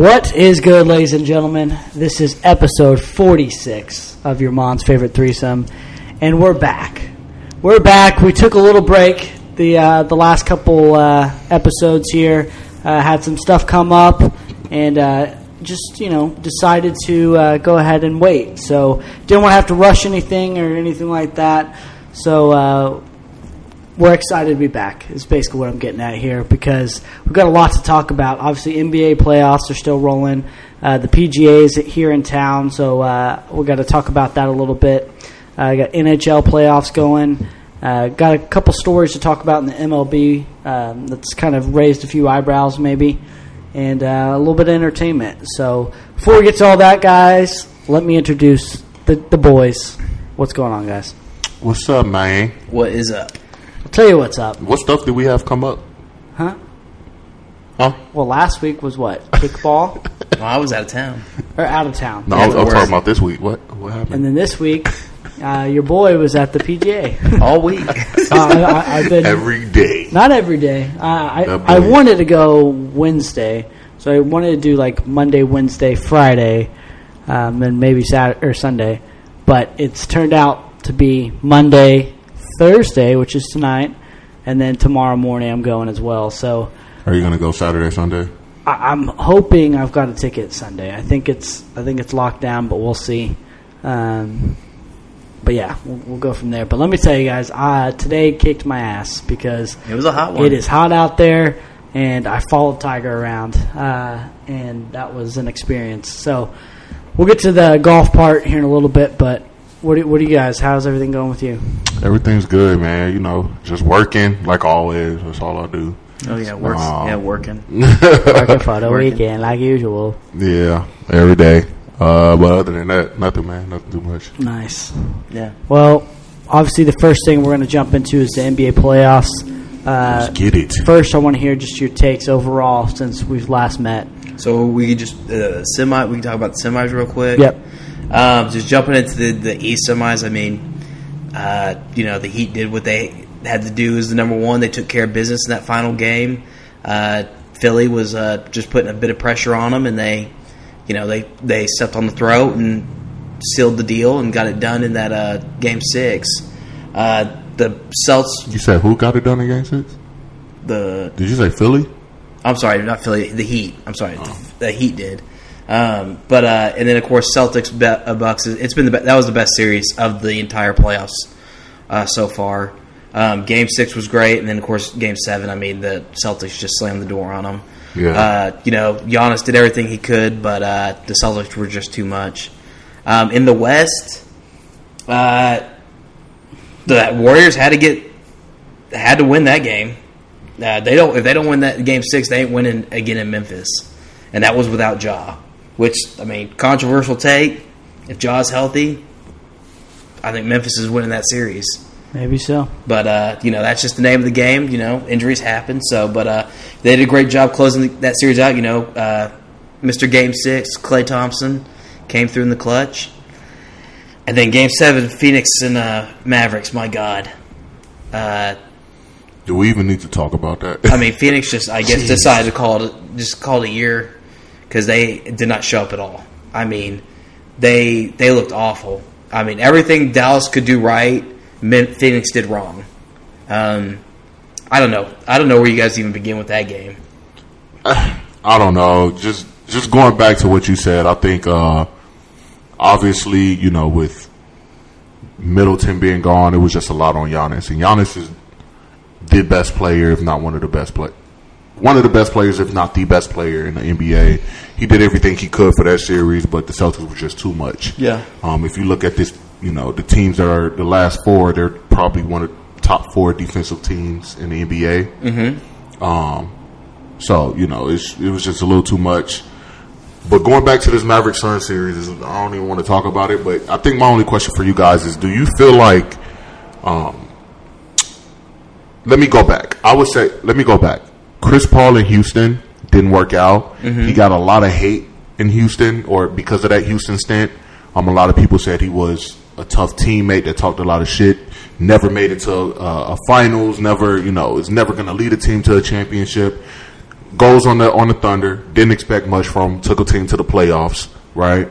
What is good, ladies and gentlemen? This is episode 46 of your mom's favorite threesome, and we're back. We're back. We took a little break the uh, the last couple uh, episodes here. Uh, had some stuff come up, and uh, just you know decided to uh, go ahead and wait. So didn't want to have to rush anything or anything like that. So uh, we're excited to be back. Is basically what I'm getting at here because we've got a lot to talk about. Obviously, NBA playoffs are still rolling. Uh, the PGA is here in town, so uh, we've got to talk about that a little bit. Uh, got NHL playoffs going. Uh, got a couple stories to talk about in the MLB um, that's kind of raised a few eyebrows, maybe, and uh, a little bit of entertainment. So before we get to all that, guys, let me introduce the, the boys. What's going on, guys? What's up, man? What is up? I'll tell you what's up. What stuff did we have come up? Huh? Huh? Well, last week was what? Kickball? Well, I was out of town. or out of town. No, Yeah, I'm, I'm talking about this week. What? What happened? And then this week, uh, your boy was at the PGA. All week. uh, I, I, I've been Every day. not every day. I I, I wanted to go Wednesday, so I wanted to do like Monday, Wednesday, Friday, um, and maybe Saturday or Sunday. But it's turned out to be Monday, Thursday, which is tonight, and then tomorrow morning I'm going as well. So Are you gonna go Saturday, Sunday? I, I'm hoping I've got a ticket Sunday. I think it's I think it's locked down, but we'll see. Um, but yeah, we'll, we'll go from there. But let me tell you guys, uh, today kicked my ass because It was a hot one. it is hot out there, and I followed Tiger around, uh, and that was an experience. So we'll get to the golf part here in a little bit. But what do, what do you guys? How's everything going with you? Everything's good, man. You know, just working like always. That's all I do. Oh yeah, works. Wow. Yeah, working. Working for the Working. weekend like usual. Yeah, every day. Uh, but other than that, nothing, man. Nothing too much. Nice. Yeah. Well, obviously, the first thing we're going to jump into is the NBA playoffs. Uh, Let's get it. first, I want to hear just your takes overall since we've last met. So we could just uh, semi. We can talk about the semis real quick. Yep. Um, just jumping into the the East semis. I mean, uh, you know, the Heat did what they had to do as the number one. They took care of business in that final game. Uh, Philly was uh, just putting a bit of pressure on them, and they, you know, they they stepped on the throat and sealed the deal and got it done in that uh, game six. Uh, the Celts, You said who got it done in Game Six? the Did you say Philly? I'm sorry, not Philly. The Heat. I'm sorry, the, the Heat did. Um, but uh, and then of course Celtics Be- uh, Bucks. It's been the be- that was the best series of the entire playoffs uh, so far. Um, game six was great, and then of course Game seven. I mean, the Celtics just slammed the door on them. Yeah. Uh, you know, Giannis did everything he could, but uh, the Celtics were just too much. Um, in the West, uh, the Warriors had to get had to win that game. Uh, they don't if they don't win that game six, they ain't winning again in Memphis, and that was without Ja. Which I mean, controversial take. If Ja's healthy, I think Memphis is winning that series. Maybe so. But uh, you know, that's just the name of the game. You know, injuries happen. So, but uh, they did a great job closing that series out. You know, uh, Mr. Game Six, Klay Thompson came through in the clutch, and then Game Seven, Phoenix and uh, Mavericks. My God. Uh, Do we even need to talk about that? I mean, Phoenix just, I guess, Jeez. decided to call it just call it a year because they did not show up at all. I mean, they they looked awful. I mean, everything Dallas could do right, Phoenix did wrong. Um, I don't know. I don't know where you guys even begin with that game. I don't know. Just just going back to what you said, I think uh obviously, you know, with Middleton being gone, it was just a lot on Giannis. And Giannis is the best player, if not one of the best play one of the best players, if not the best player in the NBA. He did everything he could for that series, but the Celtics were just too much. Yeah. Um, if you look at this, you know, the teams that are the last four, they're probably one of the top four defensive teams in the NBA. Mm-hmm. Um, so you know, it's, it was just a little too much. But going back to this Maverick Sun series, I don't even want to talk about it. But I think my only question for you guys is: Do you feel like? Um, let me go back. I would say, let me go back. Chris Paul in Houston didn't work out. He got a lot of hate in Houston, or because of that Houston stint. Um, a lot of people said he was a tough teammate that talked a lot of shit. Never made it to uh, a finals. Never, you know, is never going to lead a team to a championship. goes on the on the Thunder. Didn't expect much from. Took a team to the playoffs. Right.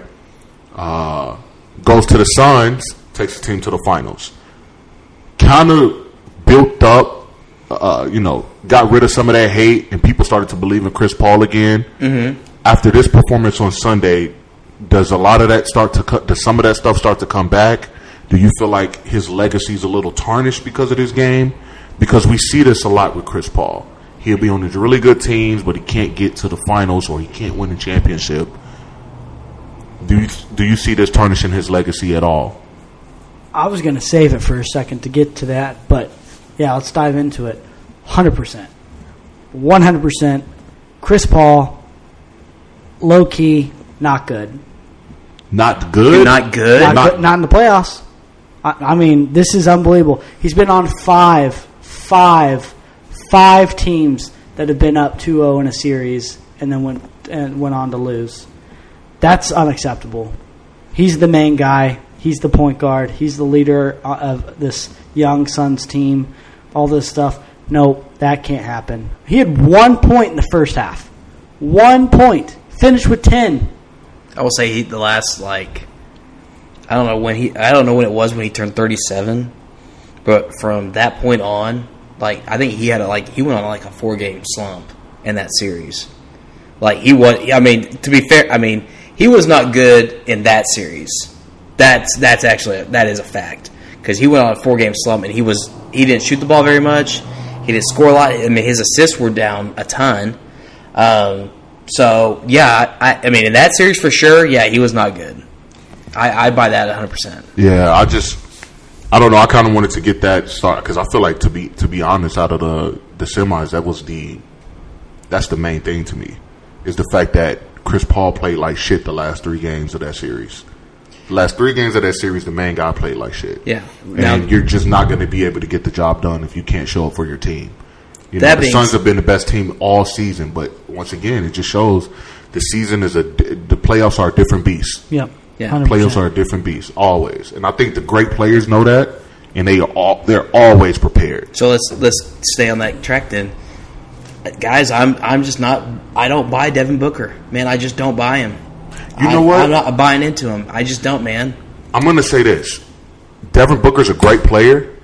Uh, goes to the Suns. Takes the team to the finals. Kind of built up. Uh, you know, got rid of some of that hate, and people started to believe in Chris Paul again. Mm-hmm. After this performance on Sunday, does a lot of that start to cut? Does some of that stuff start to come back? Do you feel like his legacy is a little tarnished because of this game? Because we see this a lot with Chris Paul. He'll be on these really good teams, but he can't get to the finals or he can't win a championship. Do you, do you see this tarnishing his legacy at all? I was going to save it for a second to get to that, but yeah, let's dive into it. 100%. 100%. Chris Paul, low key, not good. Not good. Not good. Not, Not- good, not in the playoffs. I, I mean, this is unbelievable. He's been on five, five, five teams that have been up 2-0 in a series and then went and went on to lose. That's unacceptable. He's the main guy. He's the point guard. He's the leader of this young Suns team. All this stuff. No, that can't happen. He had one point in the first half. One point. Finished with ten. I will say he, the last like I don't know when he I don't know when it was when he turned 37, but from that point on, like I think he had a, like he went on like a four game slump in that series. Like he was, I mean, to be fair, I mean he was not good in that series. That's that's actually that is a fact because he went on a four game slump and he was he didn't shoot the ball very much. He didn't score a lot. I mean his assists were down a ton. Um, so yeah, I, I mean in that series for sure, yeah, he was not good. I, I buy that 100. percent Yeah, I just I don't know. I kind of wanted to get that start because I feel like to be to be honest, out of the the semis, that was the that's the main thing to me is the fact that Chris Paul played like shit the last three games of that series. The last three games of that series, the main guy played like shit. Yeah. and Now- you're just not going to be able to get the job done if you can't show up for your team. You know, the being Suns have been the best team all season, but once again, it just shows the season is a the playoffs are a different beast. Yep. Yeah. 100%. Playoffs are a different beast always, and I think the great players know that, and they are all they're always prepared. So let's let's stay on that track then, guys. I'm I'm just not. I don't buy Devin Booker, man. I just don't buy him. You I- know what? I'm not buying into him. I just don't, man. I'm going to say this: Devin Booker's a great player.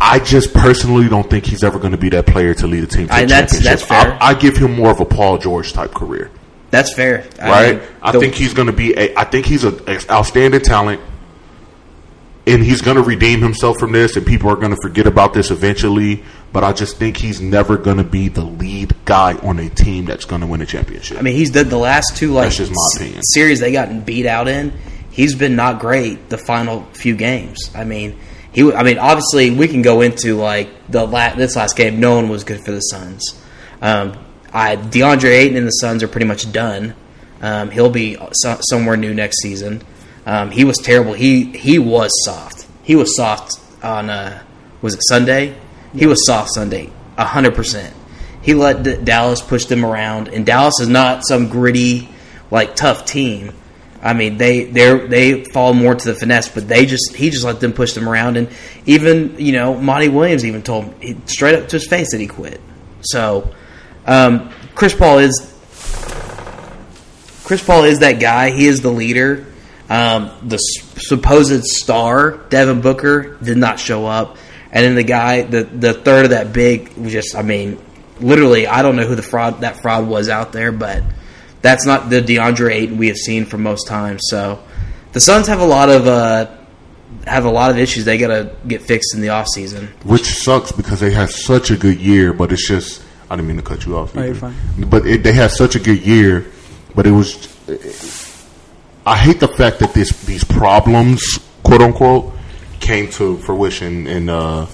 I just personally don't think he's ever going to be that player to lead a team to I- a that's- championship. that's fair. I, I give him more of a Paul George type career, That's fair, I right? mean, I think he's going to be. A, I think he's a, a outstanding talent, and he's going to redeem himself from this, and people are going to forget about this eventually. But I just think he's never going to be the lead guy on a team that's going to win a championship. I mean, he's did the last two like That's just my s- opinion. series they gotten beat out in. He's been not great the final few games. I mean, he. I mean, obviously we can go into like the la- this last game. No one was good for the Suns. Um, I DeAndre Ayton and the Suns are pretty much done. Um, he'll be so, somewhere new next season. Um, he was terrible. He he was soft. He was soft on uh, was it Sunday? He was soft Sunday, hundred percent. He let D- Dallas push them around, and Dallas is not some gritty, like tough team. I mean, they they they fall more to the finesse, but they just he just let them push them around, and even you know Monty Williams even told him straight up to his face that he quit. So um, Chris Paul is Chris Paul is that guy. He is the leader. Um, the supposed star Devin Booker did not show up, and then the guy, the the third of that big, just I mean, literally, I don't know who the fraud that fraud was out there, but that's not the DeAndre Ayton we have seen for most times. So the Suns have a lot of uh, have a lot of issues they got to get fixed in the offseason. which sucks because they had such a good year, but it's just I didn't mean to cut you off. Oh, you're fine. But it, they had such a good year, but it was. I hate the fact that this these problems, quote unquote, came to fruition in uh,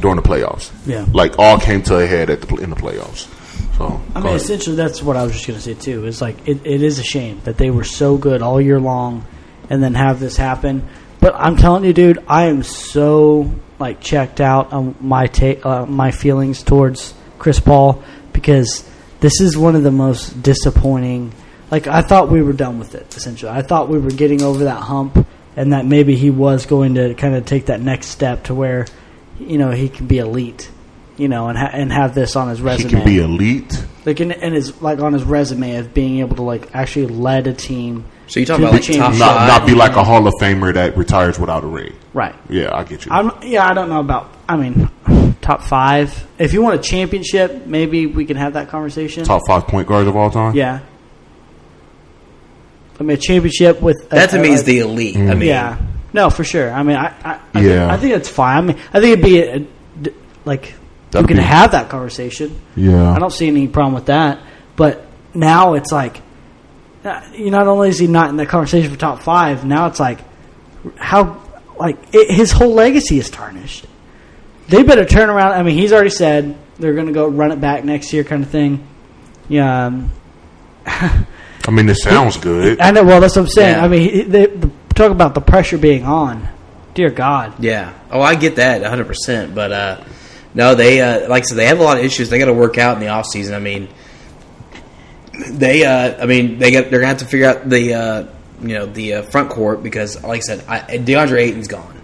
during the playoffs. Yeah. like all came to a head at the in the playoffs. So I mean, ahead. essentially, that's what I was just going to say too. It's like it, it is a shame that they were so good all year long, and then have this happen. But I'm telling you, dude, I am so like checked out on my take, uh, my feelings towards Chris Paul because this is one of the most disappointing. Like I thought we were done with it. Essentially, I thought we were getting over that hump, and that maybe he was going to kind of take that next step to where, you know, he can be elite you know, and ha- and have this on his resume. He can be elite. like in, and his like on his resume of being able to like actually led a team. So you talking to about like top. Not five? not be like a Hall of Famer that retires without a ring. Right. Yeah, I get you. I'm yeah. I don't know about. I mean, top five. If you want a championship, maybe we can have that conversation. Top five point guards of all time. Yeah. I mean, a championship with that to a- me a- is the elite. I mean, yeah. No, for sure. I mean, I, I, I Yeah. think, I think it's fine. I mean, I think it'd be a, d- like you That'd can be- have that conversation. Yeah. I don't see any problem with that. But now it's like, uh, you not only is he not in the conversation for top five, now it's like, how, like it, his whole legacy is tarnished. They better turn around. I mean, he's already said they're going to go run it back next year, kind of thing. Yeah. Um, I mean, it sounds good. I know. Well, that's what I'm saying. Yeah. I mean, he- they, the, talk about the pressure being on. Dear God. Yeah. Oh, I get that 100%. But uh, no, they, uh, like I said, they have a lot of issues they got to work out in the offseason. I mean, they, uh, I mean, they got, they're going to have to figure out the, uh, you know, the uh, front court because, like I said, I, DeAndre Ayton's gone.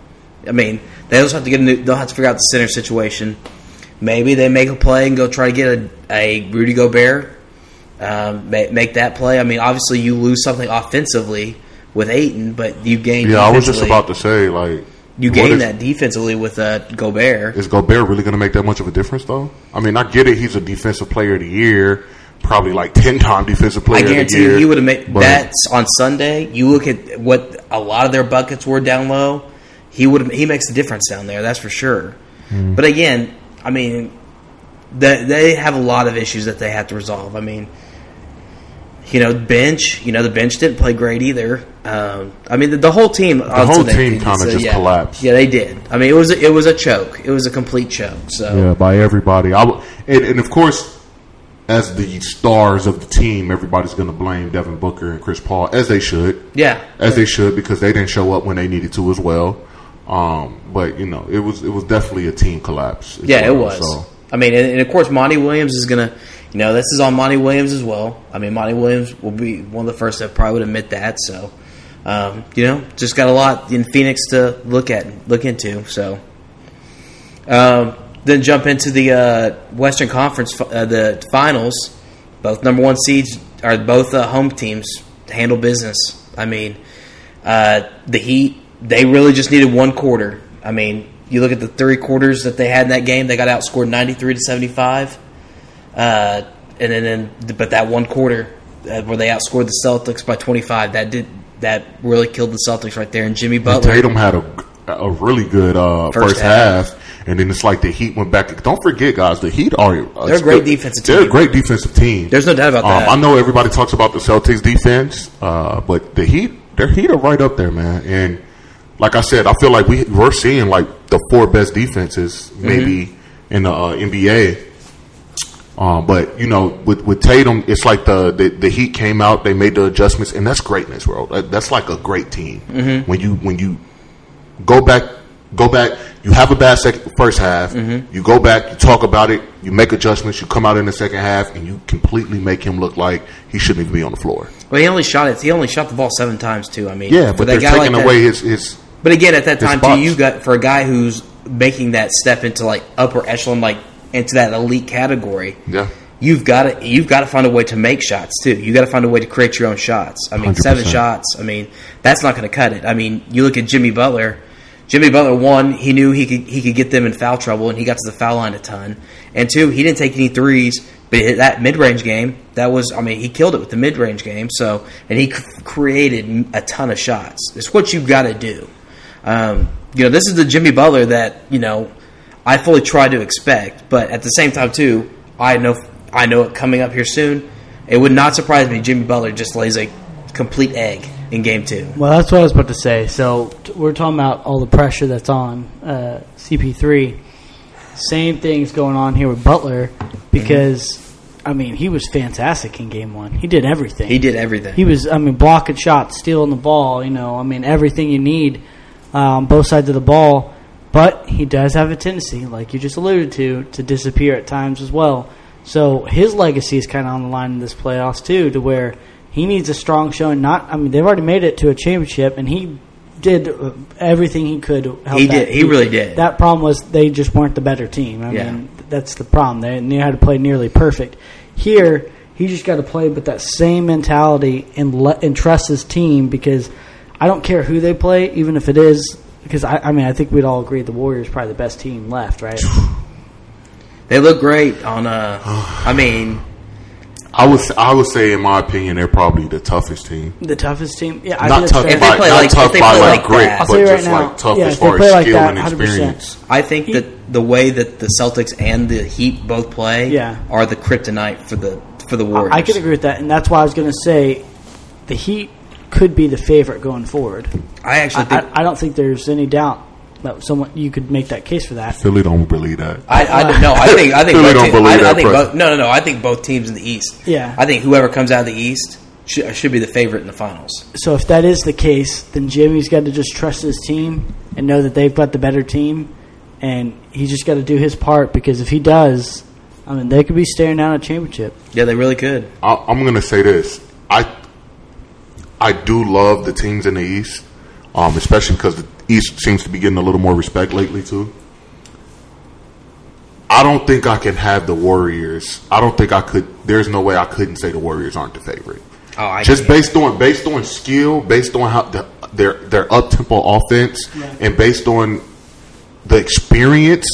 I mean, they also have to get a new, they'll have to figure out the center situation. Maybe they make a play and go try to get a, a Rudy Gobert, um, make, make that play. I mean, obviously, you lose something offensively with Ayton, but you gain. Yeah, I was just about to say, like, You gain that defensively with uh, Gobert. Is Gobert really going to make that much of a difference, though? I mean, I get it. He's a defensive player of the year, probably like ten time defensive I player of the guarantee year. you, he would have made but- that on Sunday. You look at what a lot of their buckets were down low. He would he makes a difference down there. That's for sure. Hmm. But again, I mean, they, they have a lot of issues that they have to resolve. I mean, you know, bench. You know, the bench didn't play great either. Um, I mean, the, the whole team. The whole team kinda just yeah. collapsed. Yeah, they did. I mean, it was it was a choke. It was a complete choke. So Yeah, by everybody. I w- and, and of course, as the stars of the team, everybody's going to blame Devin Booker and Chris Paul, as they should. yeah, As they should, because they didn't show up when they needed to as well. Um, but you know, it was it was definitely a team collapse. Yeah, it was. So. I mean, and, and of course, Monty Williams is gonna, you know, this is on Monty Williams as well. I mean, Monty Williams will be one of the first that probably would admit that. So, um, you know, just got a lot in Phoenix to look at, look into. So, um, then jump into the uh, Western Conference, uh, the finals. Both number one seeds are both uh, home teams handle business. I mean, uh, the Heat they really just needed one quarter. I mean, you look at the three quarters that they had in that game; they got outscored ninety three to seventy five. Uh, and then, then, but that one quarter uh, where they outscored the Celtics by twenty five, that did that really killed the Celtics right there. And Jimmy Butler, Tatum had a, a really good uh, First first, half. and then it's like the Heat went back. Don't forget, guys, the Heat are They're a great defensive They're a great defensive team. there's no doubt about Um, that. I know everybody talks about the Celtics defense, uh, but the Heat, their Heat are right up there, man. And like I said, I feel like we we're seeing like the four best defenses maybe Mm-hmm. in the uh, NBA. Um, but you know, with with Tatum, it's like the, the the Heat came out, they made the adjustments, and that's greatness, bro. That's like a great team. Mm-hmm. When you when you go back, go back. You have a bad second first half. Mm-hmm. You go back, you talk about it, you make adjustments. You come out in the second half, and you completely make him look like he shouldn't even be on the floor. well, he only shot it. He only shot the ball seven times too. I mean, Yeah, but they're like taking that- away his his. But again, at that time, too, you got for a guy who's making that step into like upper echelon, like into that elite category. Yeah. You've got to you've got to find a way to make shots too. You got to find a way to create your own shots. I mean, 7 100%. shots. I mean, that's not going to cut it. I mean, you look at Jimmy Butler. Jimmy Butler, one, he knew he could he could get them in foul trouble, and he got to the foul line a ton. And two, he didn't take any threes. But that mid range game, that was, I mean, he killed it with the mid range game. So, and he created a ton of shots. It's what you've got to do. Um, you know, this is the Jimmy Butler that you know I fully try to expect, but at the same time too, I know I know it coming up here soon. It would not surprise me. Jimmy Butler just lays a complete egg in game two. Well, that's what I was about to say. So t- we're talking about all the pressure that's on uh, CP3. Same things going on here with Butler because I mean he was fantastic in game one. He did everything. He did everything. He was, I mean, blocking shots, stealing the ball. You know, I mean, everything you need on both sides of the ball. But he does have a tendency, like you just alluded to, to disappear at times as well. So his legacy is kind of on the line in this playoffs too, to where he needs a strong showing. Not, I mean, they've already made it to a championship, and he did uh, everything he could. To help He did. He really did. That problem was they just weren't the better team. I Yeah. mean, that's the problem. They knew how to play nearly perfect. Here, he just got to play with that same mentality and let and trust his team because I don't care who they play, even if it is because I, I mean I think we'd all agree the Warriors are probably the best team left, right? They look great on uh I mean, I would I would say, in my opinion, they're probably the toughest team. The toughest team, yeah, I Not tough, fair. If they by, play not like- tough if they by play like like grit, that- I'll but tell right just now, like tough yeah, as they far play as like skill that, and 100%. experience. I think that the way that the Celtics and the Heat both play Yeah. are the kryptonite for the for the Warriors. I could agree with that, and that's why I was going to say the Heat could be the favorite going forward. I I, actually think I, I don't think there's any doubt that someone you could make that case for that. Philly don't believe that. I, I don't know. I think I think Really both don't teams, believe I, I think both, no no no. I think both teams in the East. Yeah. I think whoever comes out of the East should, should be the favorite in the finals. So if that is the case, then Jimmy's got to just trust his team and know that they've got the better team, and he's just got to do his part because if he does, I mean they could be staring down a championship. Yeah, they really could. I, I'm going to say this. I I do love the teams in the East, um, especially because the East seems to be getting a little more respect lately too. I don't think I can have the Warriors. I don't think I could. There's no way I couldn't say the Warriors aren't the favorite. Oh, I just can't. based on based on skill, based on how the, their their up tempo offense, and based on the experience.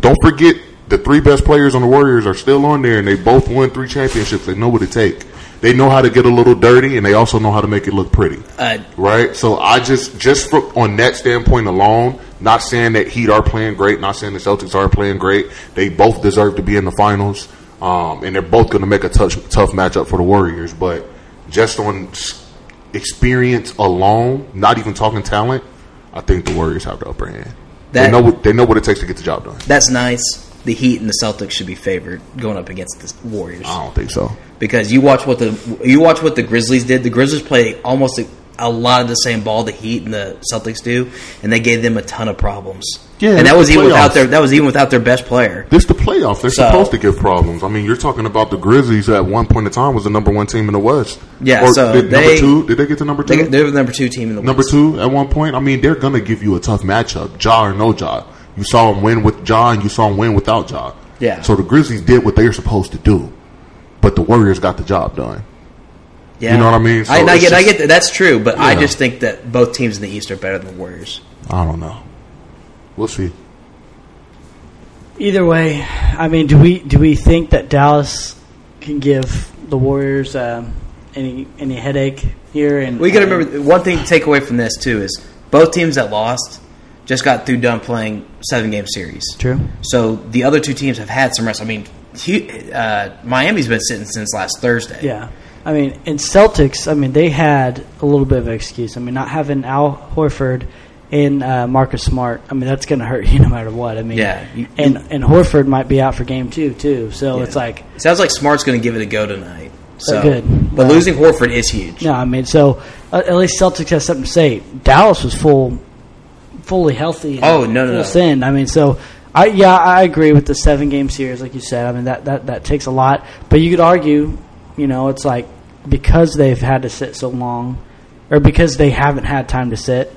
Don't forget the three best players on the Warriors are still on there, and they both won three championships. They know what it take. They know how to get a little dirty, and they also know how to make it look pretty. Uh, Right. So I just just for, on that standpoint alone, not saying that Heat are playing great, not saying the Celtics are playing great. They both deserve to be in the finals, um, and they're both going to make a tough tough matchup for the Warriors. But just on experience alone, not even talking talent, I think the Warriors have the upper hand. they know what they know what it takes to get the job done. that's nice. The Heat and the Celtics should be favored going up against the Warriors I don't think so. Because you watch what the you watch what the Grizzlies did. The Grizzlies play almost a, a lot of the same ball the Heat and the Celtics do, and they gave them a ton of problems. Yeah, and that was even without playoffs. their that was even without their best player. This the playoffs. They're So- supposed to give problems. I mean, you're talking about the Grizzlies at one point in time was the number one team in the West. Yeah, Or so did they- number two. Did they get to number two? They, they're the number two team in the number West. two at one point. I mean, they're gonna give you a tough matchup, Ja or no Ja. You saw them win with Ja, and you saw them win without Ja. Yeah. So the Grizzlies did what they were supposed to do, but the Warriors got the job done. Yeah. You know what I mean? So I, I it's get, I get that. That's true, but I just think that both teams in the East are better than the Warriors. I don't know. We'll see. Either way, I mean, do we do we think that Dallas can give the Warriors um, any any headache here? And We got to remember one thing to take away from this too is both teams that lost just got through done playing seven game series. True. So the other two teams have had some rest. I mean, Hu- uh, Miami's been sitting since last Thursday. Yeah. I mean, in Celtics, I mean, they had a little bit of an excuse. I mean, not having Al Horford and uh, Marcus Smart, I mean, that's going to hurt you no matter what. I mean, Yeah, you- and and Horford might be out for game two too. So Yeah. it's like, It sounds like Smart's going to give it a go tonight. So good. but losing Horford is huge. no, I mean, so uh, at least Celtics has something to say. Dallas was full, fully healthy. And Oh, no, no, full no. I mean, so. I, yeah, I agree with the seven game series, like you said. I mean that, that, that takes a lot, but you could argue, you know, it's like because they've had to sit so long, or because they haven't had time to sit,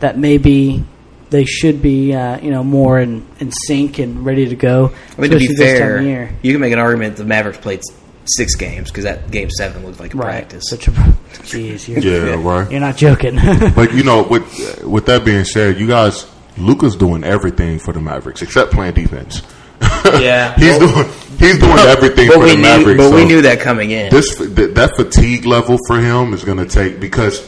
that maybe they should be, uh, you know, more in, in sync and ready to go. I mean, to be especially this time fair, year. you can make an argument the Mavericks played six games because that game seven looked like a right? practice. Such a, jeez, you're, Yeah, right. you're not joking. But you know, with with that being said, you guys, Luka's doing everything for the Mavericks except playing defense. Yeah, He's doing he's doing everything for the knew, Mavericks. but we knew that coming in. this th- that fatigue level for him is going to take because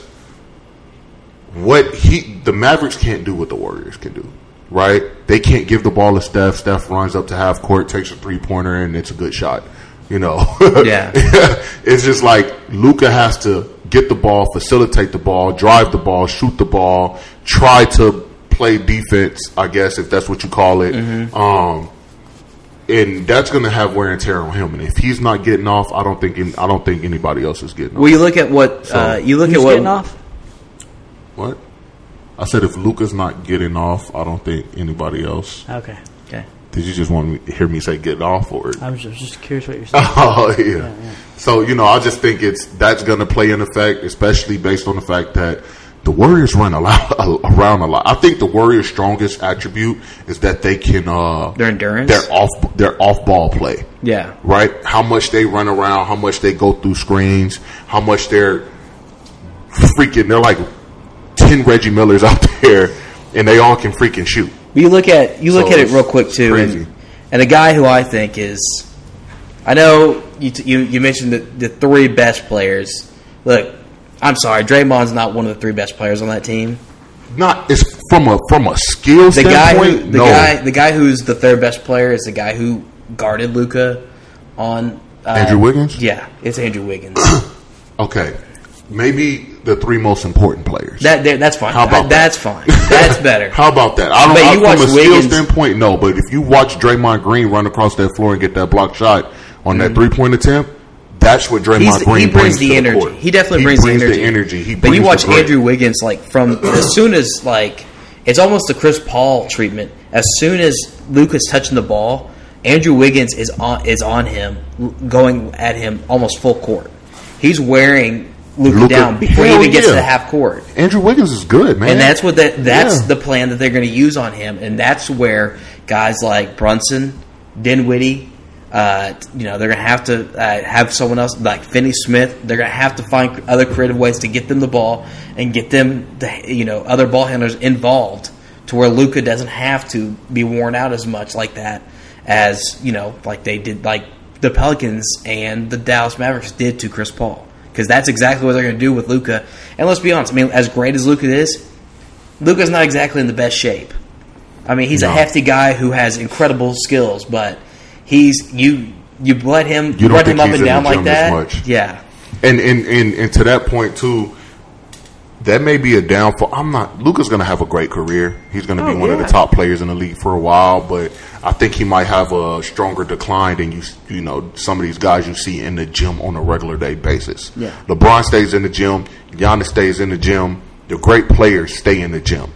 what he the Mavericks can't do what the Warriors can do. Right? They can't give the ball to Steph. Steph runs up to half court, takes a three pointer, and it's a good shot. You know, Yeah. it's just like Luka has to get the ball, facilitate the ball, drive the ball, shoot the ball, try to play defense. I guess if that's what you call it. Mm-hmm. Um, and that's going to have wear and tear on him. And if he's not getting off, I don't think any, I don't think anybody else is getting off. well, you look at what So- uh, you look Who's at what getting off? what? I said if Luka's not getting off, I don't think anybody else. Okay, Okay. Did you just want to hear me say getting off or? I was just, just curious what you're saying. Oh yeah. So you know, I just think it's that's going to play in effect, especially based on the fact that the the Warriors run a lot, around a lot. I think the Warriors' strongest attribute is that they can uh, Their endurance? their off their off ball play. Yeah. right? How much they run around, how much they go through screens, how much they're freaking. They're like ten Reggie Millers out there, and they all can freaking shoot. But you look at you look So at it real quick too, and, and a guy who I think is, I know you t- you, you mentioned the, the three best players. Look, I'm sorry, Draymond's not one of the three best players on that team. Not it's from a from a skill The guy, standpoint. who, the no, guy, the guy who's the third best player is the guy who guarded Luka on uh, Andrew Wiggins? Yeah, it's Andrew Wiggins. okay, maybe the three most important players. that that's fine. How about that's fine. That's better. How about that? I don't But I, you from a skill standpoint, no. But if you watch Draymond Green run across that floor and get that block shot on that three point attempt, that's what Draymond. He's, Green he brings to the energy. court. He definitely He brings, the energy. energy. He but you watch. Andrew Wiggins like from as soon as like it's almost the Chris Paul treatment. As soon as Luka's touching the ball, Andrew Wiggins is on is on him, going at him almost full court. He's wearing Luka- down before he even gets to the half court. Andrew Wiggins is good, man. And that's what that that's Yeah. the plan that they're going to use on him, and that's where guys like Brunson, Dinwiddie, uh, you know, they're going to have to uh, have someone else like Finney Smith. They're going to have to find other creative ways to get them the ball and get them, the, you know, other ball handlers involved to where Luka doesn't have to be worn out as much like that as you know, like they did, like the Pelicans and the Dallas Mavericks did to Chris Paul. Because that's exactly what they're going to do with Luka. And let's be honest, I mean, as great as Luka is, Luka's not exactly in the best shape. I mean, he's a hefty guy who has incredible skills, but he's you you let him You don't run think him up he's and down like that. much. Yeah, and, and and and to that point too, that may be a downfall. I'm not. Luka's going to have a great career. He's going to be Oh, one of the top players in the league for a while, but I think he might have a stronger decline than you. You know, some of these guys you see in the gym on a regular day basis. Yeah. LeBron stays in the gym. Giannis stays in the gym. The great players stay in the gym.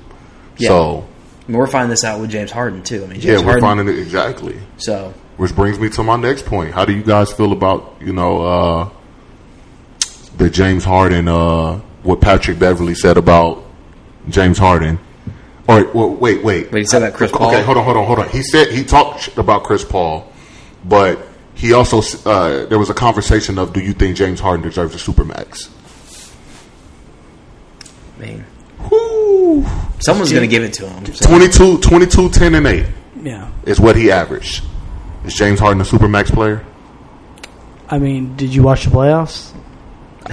Yeah. So mean, we're finding this out with James Harden too. I mean, James yeah, we're Harden. finding it exactly. so Which brings me to my next point. How do you guys feel about you know uh, the James Harden? Uh, what Patrick Beverley said about James Harden? Or well, wait, wait. What he said about Chris Paul? Okay, hold on, hold on, hold on. He said he talked about Chris Paul, but he also uh, there was a conversation of do you think James Harden deserves a supermax? I mean, someone's going to give it to him. So. 22, 22, 10, and eight Yeah. is what he averaged. Is James Harden a supermax player? I mean, did you watch the playoffs?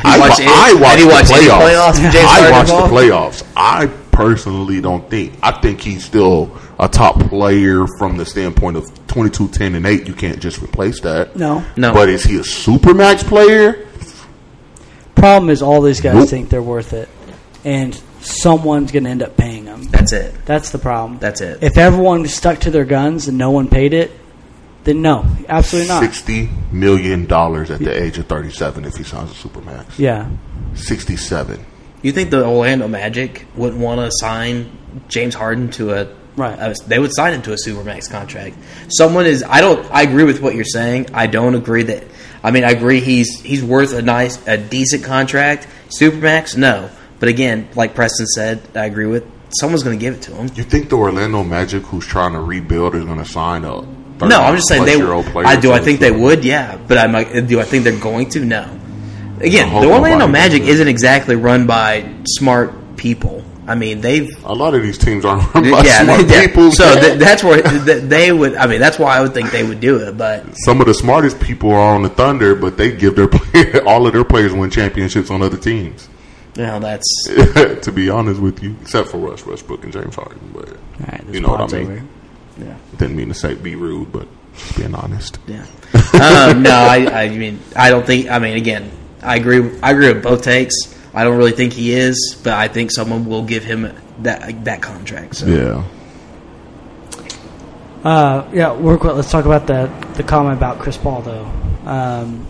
I, watched wa- I watched the watched playoffs. playoffs James I watched the playoffs. I personally don't think. I think he's still a top player from the standpoint of 22, 10, and 8. You can't just replace that. No. No. But is he a supermax player? Problem is, all these guys Nope. think they're worth it, and someone's going to end up paying them. That's it. That's the problem. That's it. If everyone stuck to their guns and no one paid it, then no, absolutely not. $60 million at the age of 37 if he signs a supermax. Yeah. 67 You think the Orlando Magic wouldn't want to sign James Harden to a Right. a- they would sign him to a supermax contract. Someone is. I don't. I agree with what you're saying. I don't agree that. I mean, I agree he's he's worth a nice, a decent contract. Supermax, no. But again, like Preston said, I agree with. Someone's going to give it to him. You think the Orlando Magic, who's trying to rebuild, is going to sign a No, I'm just saying they. 30-plus-year-old I do. I think they would. Yeah, but I'm like, do I think they're going to? No. Again, the Orlando Magic does it. isn't exactly run by smart people. I mean, they've A lot of these teams aren't run by yeah, smart they- yeah. people. So th- that's where th- they would. I mean, that's why I would think they would do it. But some of the smartest people are on the Thunder, but they give their player, all of their players win championships on other teams. you know, that's to be honest with you, except for Russ Westbrook and James Harden, but All right, You know what I mean. over. Yeah, didn't mean to say be rude, but just being honest. yeah. um, no, I, I mean, I don't think. I mean, again, I agree. I agree with both takes. I don't really think he is, but I think someone will give him that that contract. So Yeah, Uh, yeah, real quick, let's talk about the the comment about Chris Paul though. Um,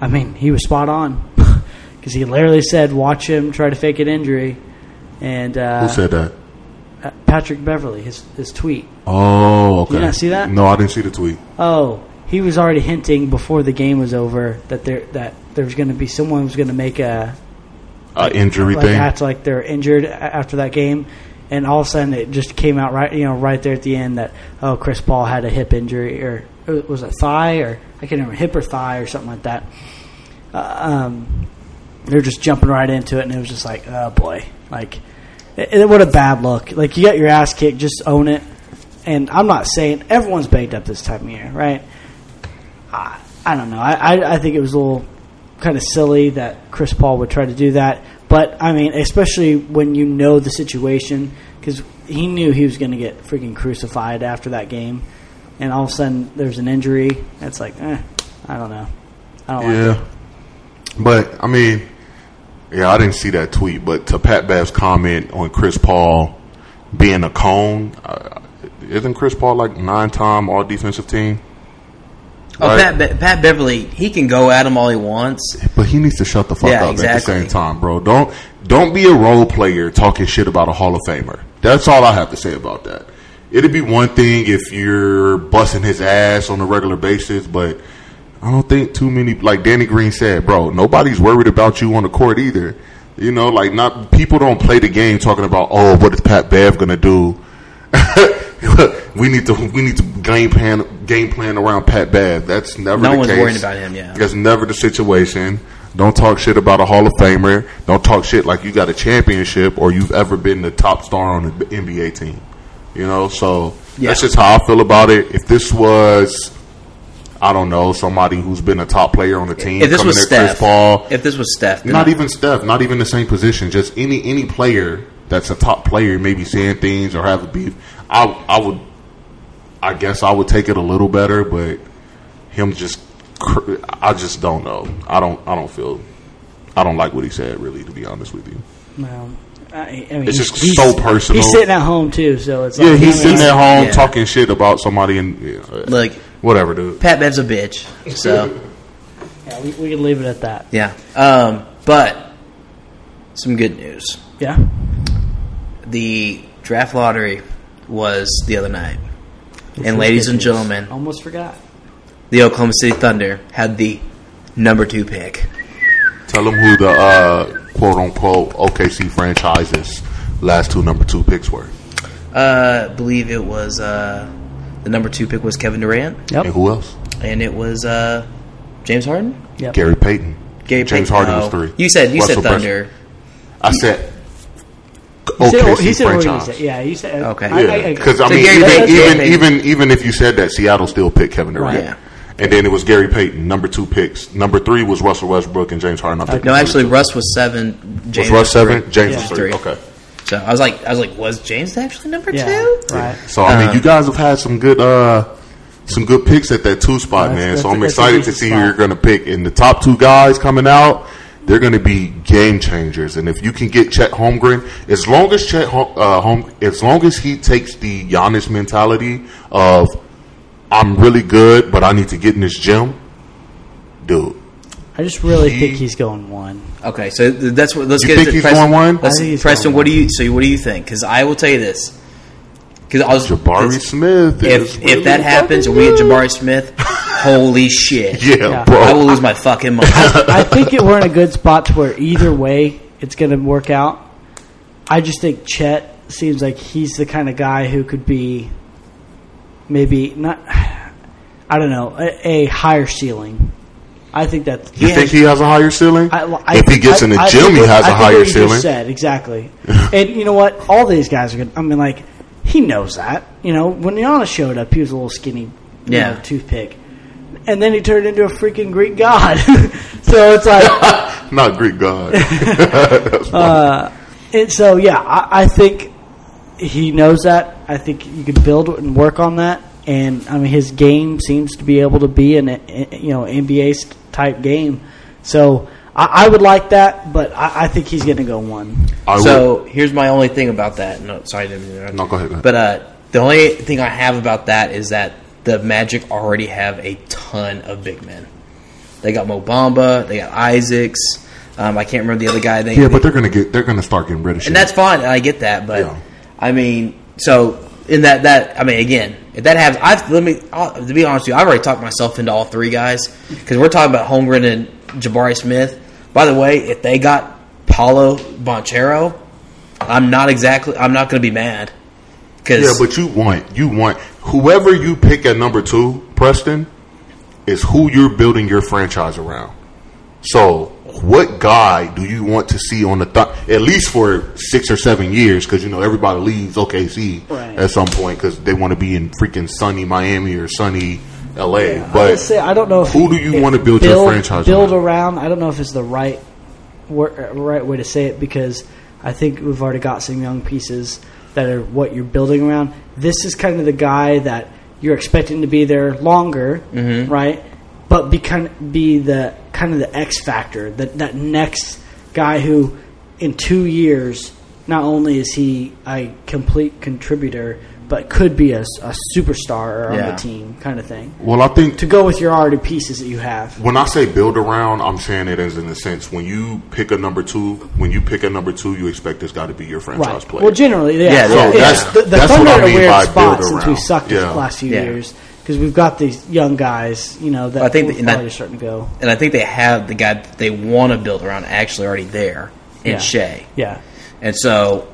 I mean, he was spot on because he literally said, "Watch him try to fake an injury," and uh, who said that? uh, Patrick Beverley, his his tweet. Oh, okay. You not see that? No, I didn't see the tweet. Oh, he was already hinting before the game was over that there that there was going to be someone was going to make a uh, injury like thing. act like they're injured after that game, and all of a sudden it just came out right, you know, right there at the end that oh, Chris Paul had a hip injury or uh, was a thigh or I can't remember hip or thigh or something like that. Uh, um, they're just jumping right into it, and it was just like, oh boy, like it, it, what a bad look. Like you got your ass kicked, just own it. And I'm not saying everyone's baked up this time of year, right? I, I don't know. I, I I think it was a little kind of silly that Chris Paul would try to do that. But I mean, especially when you know the situation, because he knew he was going to get freaking crucified after that game, and all of a sudden there's an injury. It's like, eh, I don't know. I don't like it. Yeah. But I mean, yeah, I didn't see that tweet. But to Pat Bev's comment on Chris Paul being a cone, uh, isn't Chris Paul like nine time All Defensive Team? Oh, Right. Pat, Be- Pat Beverley, he can go at him all he wants. But he needs to shut the fuck Yeah, up at the same time, bro. Don't don't be a role player talking shit about a Hall of Famer. That's all I have to say about that. It'd be one thing if you're busting his ass on a regular basis, but I don't think too many like Danny Green said, bro, nobody's worried about you on the court either. You know, like not people don't play the game talking about, oh, what is Pat Bev gonna do? we need to we need to game plan game plan around Pat Bev. That's never No the one's case. worried about him, yeah. That's never the situation. Don't talk shit about a Hall of Famer. Don't talk shit like you got a championship or you've ever been the top star on the NBA team. You know, so Yeah. that's just how I feel about it. If this was, I don't know, somebody who's been a top player on the team, If this was Steph, Paul, if this was Steph, not I- even Steph, not even the same position, just any any player that's a top player, maybe saying things or have a beef. I I would, I guess I would take it a little better, but him just, I just don't know. I don't I don't feel, I don't like what he said. Really, to be honest with you. Well, I, I mean, It's just he's- so personal. He's sitting at home too, so it's Yeah, like, he's I sitting mean, at home Yeah. talking shit about somebody and yeah, Like whatever, dude. Pat Bev's a bitch. So Yeah, we, we can leave it at that. yeah, um, but some good news. Yeah. The draft lottery was the other night, This and ladies good and gentlemen, almost forgot. the Oklahoma City Thunder had the number two pick. Tell them who the uh, quote unquote OKC franchises last two number two picks were, Uh, I believe it was uh, the number two pick was Kevin Durant, Yep. and who else? and it was uh, James Harden. Yep. Gary Payton. Gary James Payton. Harden was three. You said you Russell said Thunder. I said He said, he said franchise. organization. Yeah, he said. Okay. I- I- I- Yeah, because I, So mean, even even, even even if you said that, Seattle still picked Kevin Durant. Right. Yeah. And then it was Gary Payton, number two picks. Number three was Russell Westbrook and James Harden. I think No, actually, number Russ was seven. James was Russ seven, three. James Yeah. was three. Three. Okay. So I was like, I was like, was James actually number Yeah. two? Right. So I mean, Um, you guys have had some good uh some good picks at that two spot, That's- man. that's so I'm excited to decent see who you're going to pick. And the top two guys coming out, they're going to be game changers. And if you can get Chet Holmgren, as long as Chet Hol- uh, Home, as long as he takes the Giannis mentality of I'm really good, but I need to get in this gym, dude. I just really He- think he's going one. Okay, so that's what. Let's You get think to he's Preston, going one? Let's, I think he's Preston, going what do you? So what do you think? Because I will tell you this. Because I was Jabari 'cause Smith. If is if that happens and we get Jabari Smith, holy shit! yeah, Yeah. bro. I will lose my fucking mind. I think it, we're in a good spot to where either way it's going to work out. I just think Chet seems like he's the kind of guy who could be maybe not. I don't know a, a higher ceiling. I think that You He think has- he has a higher ceiling? I, I, if he gets in the I- I gym, think he what- has I a think what higher you just ceiling. Said exactly, and you know what? All these guys are good. I mean, like he knows that. You know, when Giannis showed up, he was a little skinny, you Yeah. know, toothpick, and then he turned into a freaking Greek god. so it's like, Not Greek god. Uh, and so yeah, I, I think he knows that. I think you could build and work on that. And I mean, his game seems to be able to be an you know NBA type game. So I, I would like that, but I, I think he's going to go one. I So here's my only thing about that. No, sorry, I didn't. No, go ahead, go ahead. But uh, the only thing I have about that is that the Magic already have a ton of big men. They got Mo Bamba. They got Isaacs. Um, I can't remember the other guy. They, yeah, but they're gonna get they're gonna start getting rid of shit. and that's fine. I get that, but Yeah. I mean, so in that that I mean, again, if that happens, I've let me I'll, to be honest with you, I've already talked myself into all three guys because we're talking about Holmgren and Jabari Smith. By the way, if they got Paolo Banchero, I'm not exactly. I'm not going to be mad because Yeah, but you want you want whoever you pick at number two, Preston, is who you're building your franchise around. So, what guy do you want to see on the th- at least for six or seven years? Because you know everybody leaves OKC Right. at some point because they want to be in freaking sunny Miami or sunny LA. I but would say I don't know if who do you wanna build your franchise build around? around. I don't know if it's the right wor- right way to say it because I think we've already got some young pieces that are what you're building around. This is kind of the guy that you're expecting to be there longer, Mm-hmm. right? But be kind be the kind of the X factor that that next guy who in two years not only is he a complete contributor but could be a, a superstar on Yeah. the team kind of thing well, I think to go with your already pieces that you have. When I say build around, I'm saying it as in the sense when you pick a number two, when you pick a number two, you expect this guy to be your franchise player. Well, generally, yeah. Yeah, So so it's- that's- the, the that's Thunder what I are mean weird by spot build since we sucked Yeah. the last few Yeah. years because we've got these young guys, you know, that I think we're that- and starting to go. and I think they have the guy that they want to build around actually already there in Yeah. Shai, Yeah. and so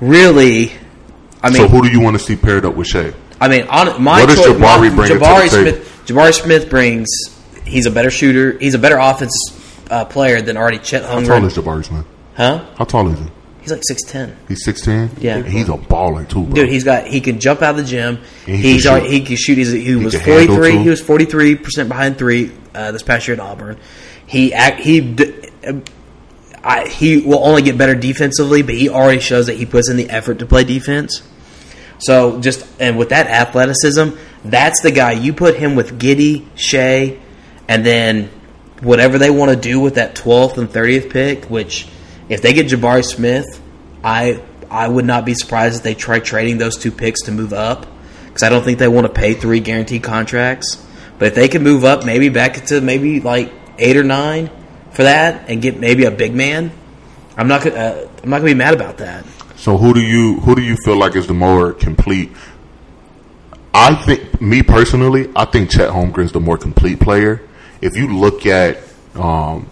really, I mean, so who do you want to see paired up with Shai? I mean, on my What does choice, Jabari my- bring to the Jabari? Smith. Jabari Smith brings. He's a better shooter. He's a better offense uh, player than already Chet How tall is Jabari Smith? Huh? How tall is he? He's like six ten. He's six ten. Yeah. he's a baller too, bro. Dude, he's got he can jump out of the gym. And he he's can he can shoot. He's, he was can forty three. He was forty three percent behind three uh, this past year at Auburn. He act, he d- I, he will only get better defensively, but he already shows that he puts in the effort to play defense. So just and with that athleticism, that's the guy you put him with Giddey, Shai, and then whatever they want to do with that twelfth and thirtieth pick. Which, if they get Jabari Smith, I I would not be surprised if they try trading those two picks to move up because I don't think they want to pay three guaranteed contracts. But if they can move up, maybe back to maybe like eight or nine for that, and get maybe a big man, I'm not uh, I'm not gonna be mad about that. So who do you who do you feel like is the more complete? I think me personally, I think Chet Holmgren's the more complete player. If you look at, um,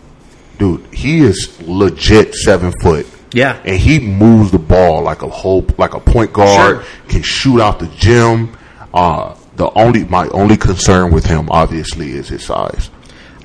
dude, he is legit seven foot. Yeah. and he moves the ball like a whole like a point guard. Sure. Can shoot out the gym. Uh, the only my only concern with him obviously is his size,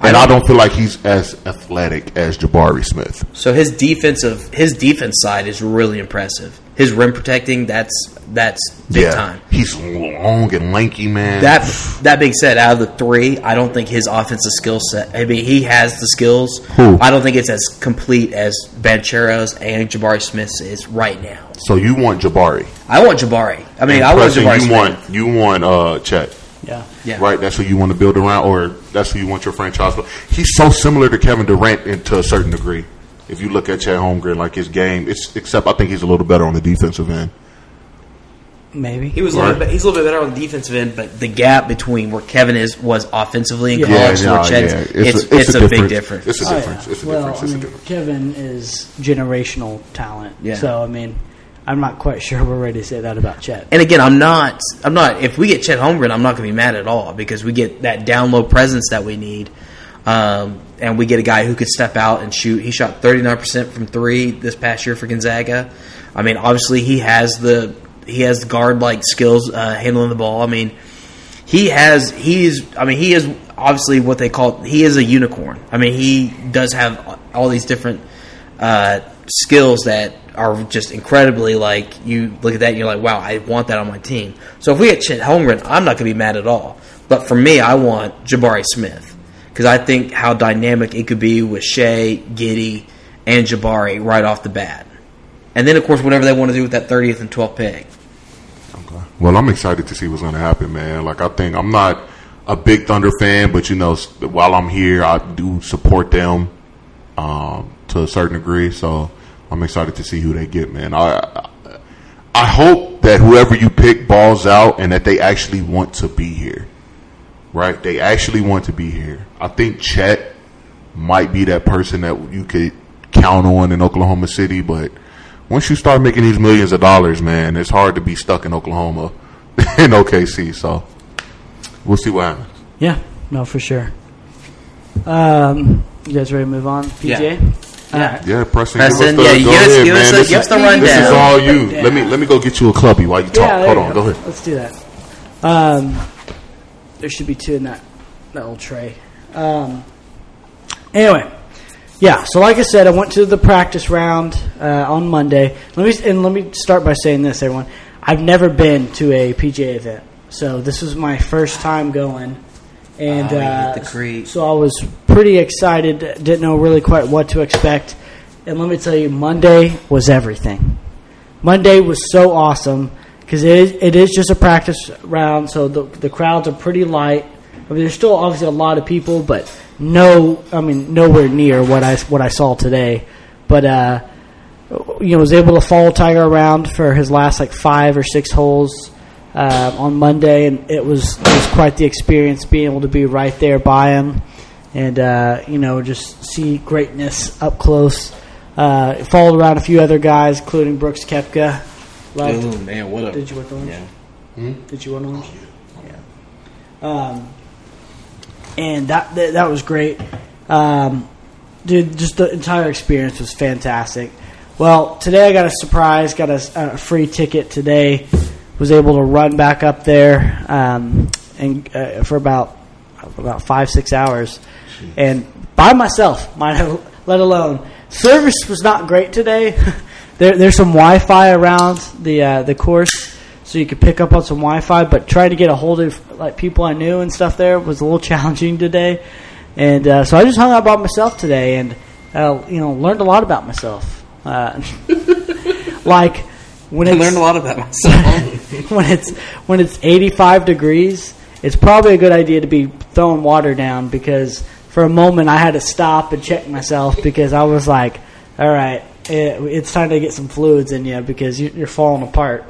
and I don't feel like he's as athletic as Jabari Smith. So his defensive his defense side is really impressive. His rim protecting that's that's big time. he's long and lanky, man. That that being said, out of the three, I don't think his offensive skill set. I mean, he has the skills. Who? I don't think it's as complete as Banchero's and Jabari Smith's is right now. so you want Jabari? I want Jabari. I mean, I want Jabari You Smith. want you want uh Chet, Yeah. yeah. right? That's who you want to build around, or that's who you want your franchise. He's so similar to Kevin Durant in, to a certain degree. If you look at Chet Holmgren, like his game, it's except I think he's a little better on the defensive end. Maybe. He was a little Right. bit, he's a little bit better on the defensive end, but the gap between where Kevin is was offensively in Yeah. college to no, where Chet is, it's, it's, a, big difference. It's a Oh, difference. yeah. It's a well, difference. I It's a mean, difference. Kevin is generational talent. Yeah. So I mean, I'm not quite sure we're ready to say that about Chet. And again, I'm not. I'm not. If we get Chet Holmgren, I'm not going to be mad at all because we get that down low presence that we need, um, and we get a guy who could step out and shoot. He shot 39 percent from three this past year for Gonzaga. I mean, obviously he has the he has guard like skills uh, handling the ball. I mean, he has he's. I mean, he is obviously what they call he is a unicorn. I mean, he does have all these different uh, skills that are just incredibly like you look at that and you're like, wow, I want that on my team. So if we get Chet Holmgren, I'm not going to be mad at all. But for me, I want Jabari Smith because I think how dynamic it could be with Shai, Giddey, and Jabari right off the bat. And then, of course, whatever they want to do with that 30th and 12th pick. Okay. Well, I'm excited to see what's going to happen, man. Like, I think I'm not a big Thunder fan, but you know, while I'm here, I do support them um, to a certain degree. So I'm excited to see who they get, man. I I- I hope that whoever you pick balls out and that they actually want to be here. Right? They actually want to be here. I think Chet might be that person that you could count on in Oklahoma City, but once you start making these millions of dollars, man, it's hard to be stuck in Oklahoma in OKC. So we'll see what happens. Yeah. No, for sure. Um, you guys ready to move on? PJ. Yeah. Yeah, Preston. Preston, give us yeah, the, go give us- ahead, give man. a- this give is, us the rundown. This is all you. Breakdown. Let me let me go get you a clubby while you talk. Yeah, Hold on, go. go ahead. Let's do that. Um, there should be two in that that little tray. Um, anyway, yeah. So, like I said, I went to the practice round uh, on Monday. Let me and let me start by saying this, everyone. I've never been to a PGA event, so this was my first time going. And Oh, uh, the so I was pretty excited. Didn't know really quite what to expect. And let me tell you, Monday was everything. Monday was so awesome because it is, it is just a practice round, so the the crowds are pretty light. I mean, there's still obviously a lot of people, but no, I mean nowhere near what I what I saw today. But uh, you know, was able to follow Tiger around for his last like five or six holes uh, on Monday, and it was it was quite the experience being able to be right there by him, and uh, you know just see greatness up close. Uh, followed around a few other guys, including Brooks Koepka. Loved. Ooh, man, what a Did you want orange? yeah. Did you want orange? Yeah. Um, and that, that that was great. Um, dude, just the entire experience was fantastic. Well, today I got a surprise. Got a, a free ticket today. Was able to run back up there um, and uh, for about about five six hours, and by myself. Have, let alone service was not great today. there, there's some Wi-Fi around the uh, the course, so you could pick up on some Wi-Fi. But trying to get a hold of like people I knew and stuff there was a little challenging today. And uh, so I just hung out by myself today, and uh, you know learned a lot about myself. Uh, like when I it's, learned a lot about myself. when it's when it's 85 degrees, it's probably a good idea to be throwing water down because for a moment I had to stop and check myself because I was like, all right, it, it's time to get some fluids in you because you, you're falling apart.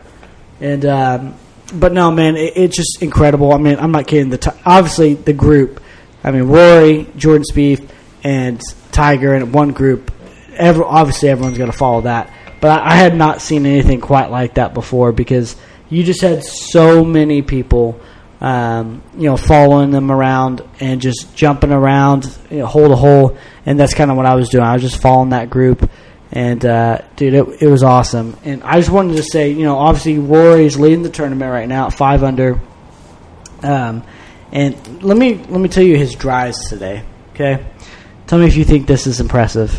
And um, but no, man, it, it's just incredible. I mean, I'm not kidding. The ti- obviously the group. I mean, Rory, Jordan Spieth, and Tiger in one group. Every, obviously, everyone's going to follow that. But I, I had not seen anything quite like that before because you just had so many people, um, you know, following them around and just jumping around, you know, hole to hole. And that's kind of what I was doing. I was just following that group. And uh, dude, it, it was awesome. And I just wanted to say, you know, obviously Rory's leading the tournament right now at five under. Um, and let me let me tell you his drives today. Okay, tell me if you think this is impressive.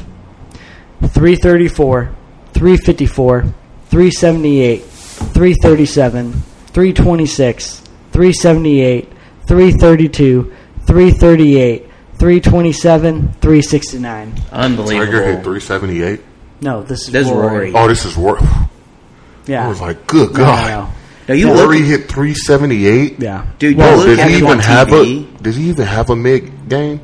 334, 354, 378, 337, 326, 378, 332, 338, 327, 369. Unbelievable. Tiger hit 378. No, this is This is Rory. Rory. Oh, this is worth. Yeah. I was like, good No, no, God. no. No, you Rory look, hit 378. Yeah. dude. Well, you look did at he him even on have TV. a? Does he even have a mid game?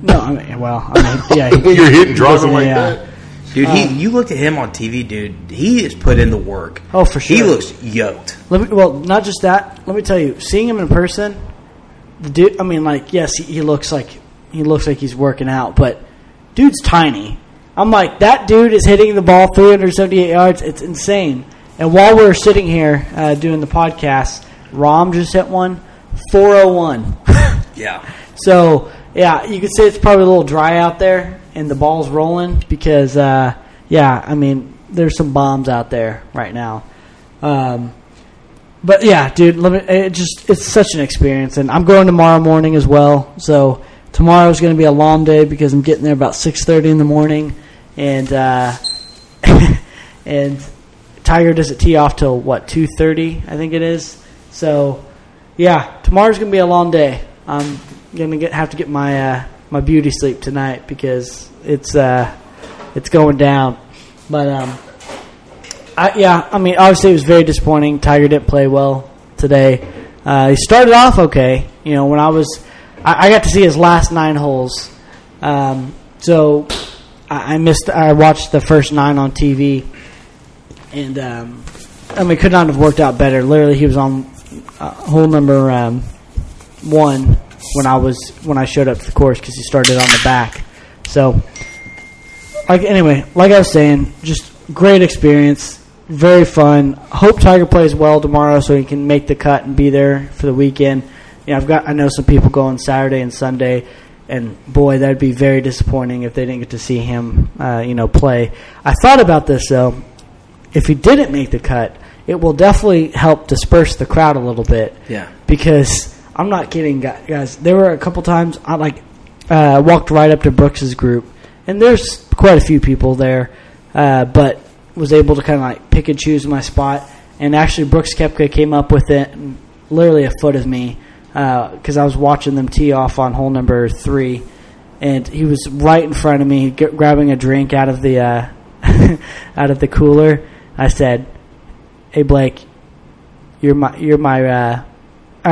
No, I mean, well, I mean, yeah. when you're hitting driving doesn't, like yeah. that. Dude, he you looked at him on TV, dude. He has put in the work. Oh, for sure. He looks yoked. Let me, well, not just that. Let me tell you, seeing him in person, the dude. I mean, like, yes, he, he looks like he looks like he's working out, but dude's tiny. I'm like, that dude is hitting the ball 378 yards. It's insane. And while we're sitting here uh, doing the podcast, Rahm just hit one, 401. Yeah. So yeah, you could say it's probably a little dry out there, and the ball's rolling because uh, yeah, I mean there's some bombs out there right now. Um, but yeah, dude, let me. It just it's such an experience, and I'm going tomorrow morning as well. So tomorrow's going to be a long day because I'm getting there about six thirty in the morning, and uh, and Tiger doesn't tee off till what two thirty, I think it is. So yeah, tomorrow's going to be a long day. I'm going to get have to get my uh, my beauty sleep tonight because it's uh, it's going down. But um, I, yeah, I mean, obviously it was very disappointing. Tiger didn't play well today. Uh, he started off okay. You know, when I was, I, I got to see his last nine holes. Um, so I, I missed. I watched the first nine on TV, and um, I mean, could not have worked out better. Literally, he was on uh, hole number um, one when I was when I showed up to the course because he started on the back. So, like anyway, like I was saying, just great experience, very fun. Hope Tiger plays well tomorrow so he can make the cut and be there for the weekend. You know, I've got I know some people going Saturday and Sunday, and boy, that'd be very disappointing if they didn't get to see him, uh, you know, play. I thought about this though. If he didn't make the cut, it will definitely help disperse the crowd a little bit. Yeah. Because I'm not kidding, guys. There were a couple times I like uh, walked right up to Brooks's group, and there's quite a few people there, uh, but was able to kind of like pick and choose my spot. And actually, Brooks Koepka came up with it literally a foot of me because I was watching them tee off on hole number three, and he was right in front of me, g- grabbing a drink out of the uh, out of the cooler. I said, "Hey Blake, you're my you're my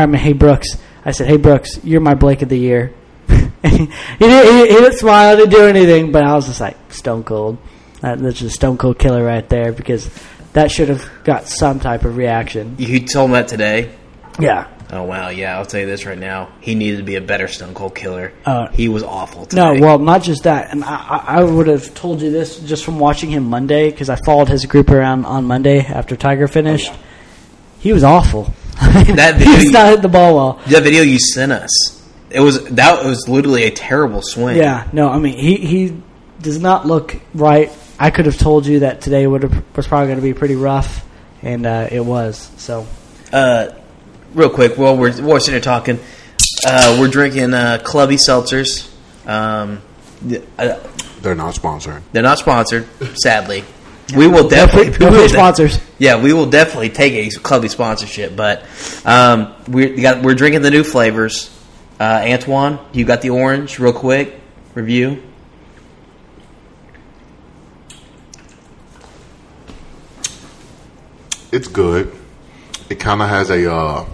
I mean, hey Brooks." I said, "Hey Brooks, you're my Blake of the year." he, didn't, he, he didn't smile, didn't do anything, but I was just like stone cold. That, that's a stone cold killer right there because that should have got some type of reaction. You told him that today. Yeah. Oh wow, yeah. I'll tell you this right now. He needed to be a better Stone Cold Killer. Uh, he was awful. No, well, not just that. And I, I I would have told you this just from watching him Monday because I followed his group around on Monday after Tiger finished. He was awful. That video He's you- not hitting the ball well. that video you sent us. It was that was literally a terrible swing. Yeah, no, I mean he he does not look right. I could have told you that today would have was probably going to be pretty rough, and uh, it was. So Uh, real quick, while we're while we're sitting here talking, uh, we're drinking uh, Clubby seltzers. Um, uh, They're not sponsored. they're not sponsored, sadly. We will definitely no we will sponsors. Yeah, we will definitely take a Clubby sponsorship, but um, we're we got, we're drinking the new flavors. Uh, Antoine, you got the orange, real quick review. It's good. It kind of has a uh,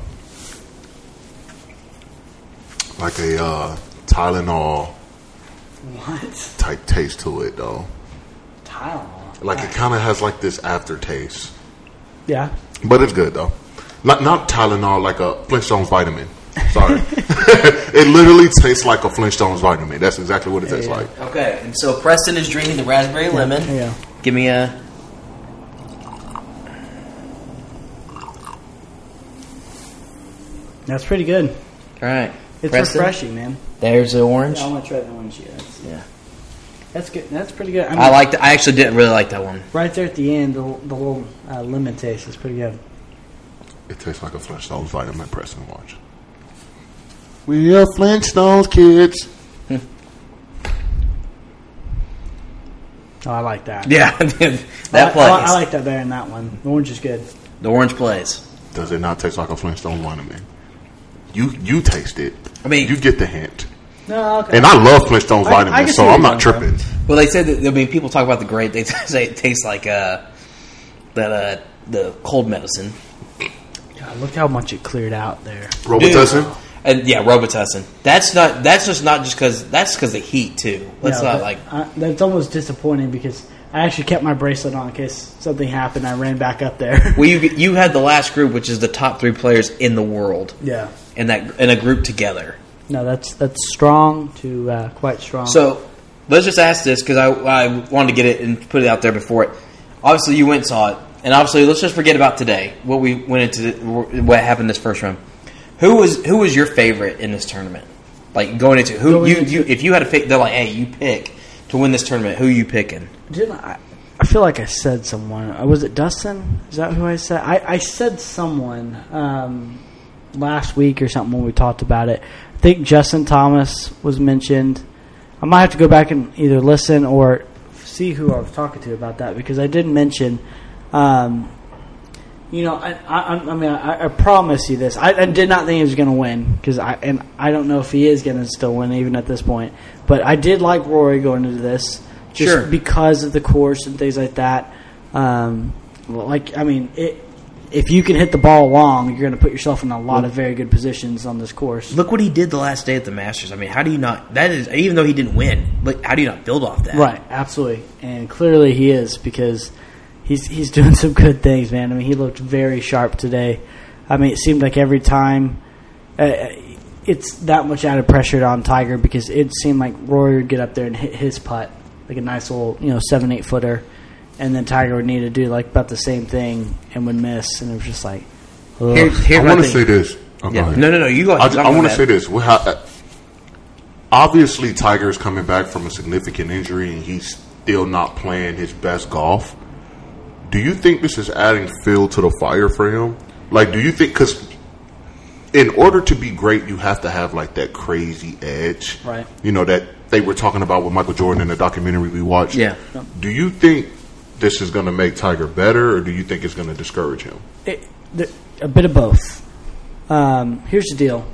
like a uh, Tylenol What? type taste to it, though. Tylenol. Like it kind of has like this aftertaste, Yeah. but it's good though. Not not Tylenol, like a Flintstones vitamin. Sorry, it literally tastes like a Flintstones vitamin. That's exactly what it tastes Yeah. like. Okay, and so Preston is drinking the raspberry lemon. Yeah. Give me a. That's pretty good. All right, It's Preston, refreshing, man. There's the orange. Yeah, I want to try that one. Shit, Yeah. That's good. That's pretty good. I, mean, I like. I actually didn't really like that one. right there at the end. The, the little uh, lemon taste is pretty good. It tastes like a Flintstones vitamin. Press and watch. We are Flintstones kids. Oh, I like that. Yeah, that I, plays. I, I like that better than that one. The orange is good. the orange plays. Does it not taste like a Flintstones vitamin? You you taste it. I mean- you get the hint. No, okay. And I love Flintstones I- I vitamins, can so I'm not going, tripping. Well, they said that. I mean, people talk about the grape. They say it tastes like uh, that uh, the cold medicine. God, look how much it cleared out there. Robitussin. And yeah, Robitussin. That's not. That's just not just because. That's because the heat too. Let's Yeah, not like. I, that's almost disappointing because I actually kept my bracelet on in case something happened. I ran back up there. Well, you you had the last group, which is the top three players in the world, yeah. in that in a group together. No, that's that's strong to uh, quite strong. So let's just ask this because I, I wanted to get it and put it out there before it. Obviously, you went and saw it, and obviously, let's just forget about today. What we went into, what happened this first round. Who was who was your favorite in this tournament? Like going into who Going you, into- you if you had to pick, they're like, hey, you pick to win this tournament. Who you picking? Didn't I? I feel like I said someone. Uh, Was it Dustin? Is that who I said? I, I said someone um, last week or something when we talked about it. I think Justin Thomas was mentioned. I might have to go back and either listen or see who I was talking to about that because I did mention. Um, you know, I, I, I mean, I, I promise you this. I, I did not think he was going to win because I and I don't know if he is going to still win even at this point. But I did like Rory going into this just Sure. because of the course and things like that. Um, like I mean, it, if you can hit the ball long, you're going to put yourself in a lot of very good positions on this course. Look what he did the last day at the Masters. I mean, how do you not? That is even though he didn't win, but how do you not build off that? Right, absolutely, and clearly he is because he's he's doing some good things, man. I mean, he looked very sharp today. I mean, it seemed like every time uh, it's that much added pressure on Tiger because it seemed like Rory would get up there and hit his putt like a nice little you know seven eight footer, and then Tiger would need to do like about the same thing and would miss, and it was just like, ugh. Here, here's I want to say this. Oh, go Yeah. No, no, no. You go I, ahead. I want to say this. We ha- uh, obviously Tiger's coming back from a significant injury and he's still not playing his best golf. Do you think this is adding fuel to the fire for him? Like, do you think because in order to be great, you have to have like that crazy edge, Right. You know that they were talking about with Michael Jordan in the documentary we watched. Yeah. Do you think this is going to make Tiger better, or do you think it's going to discourage him? it, the, a bit of both. Um, here's the deal.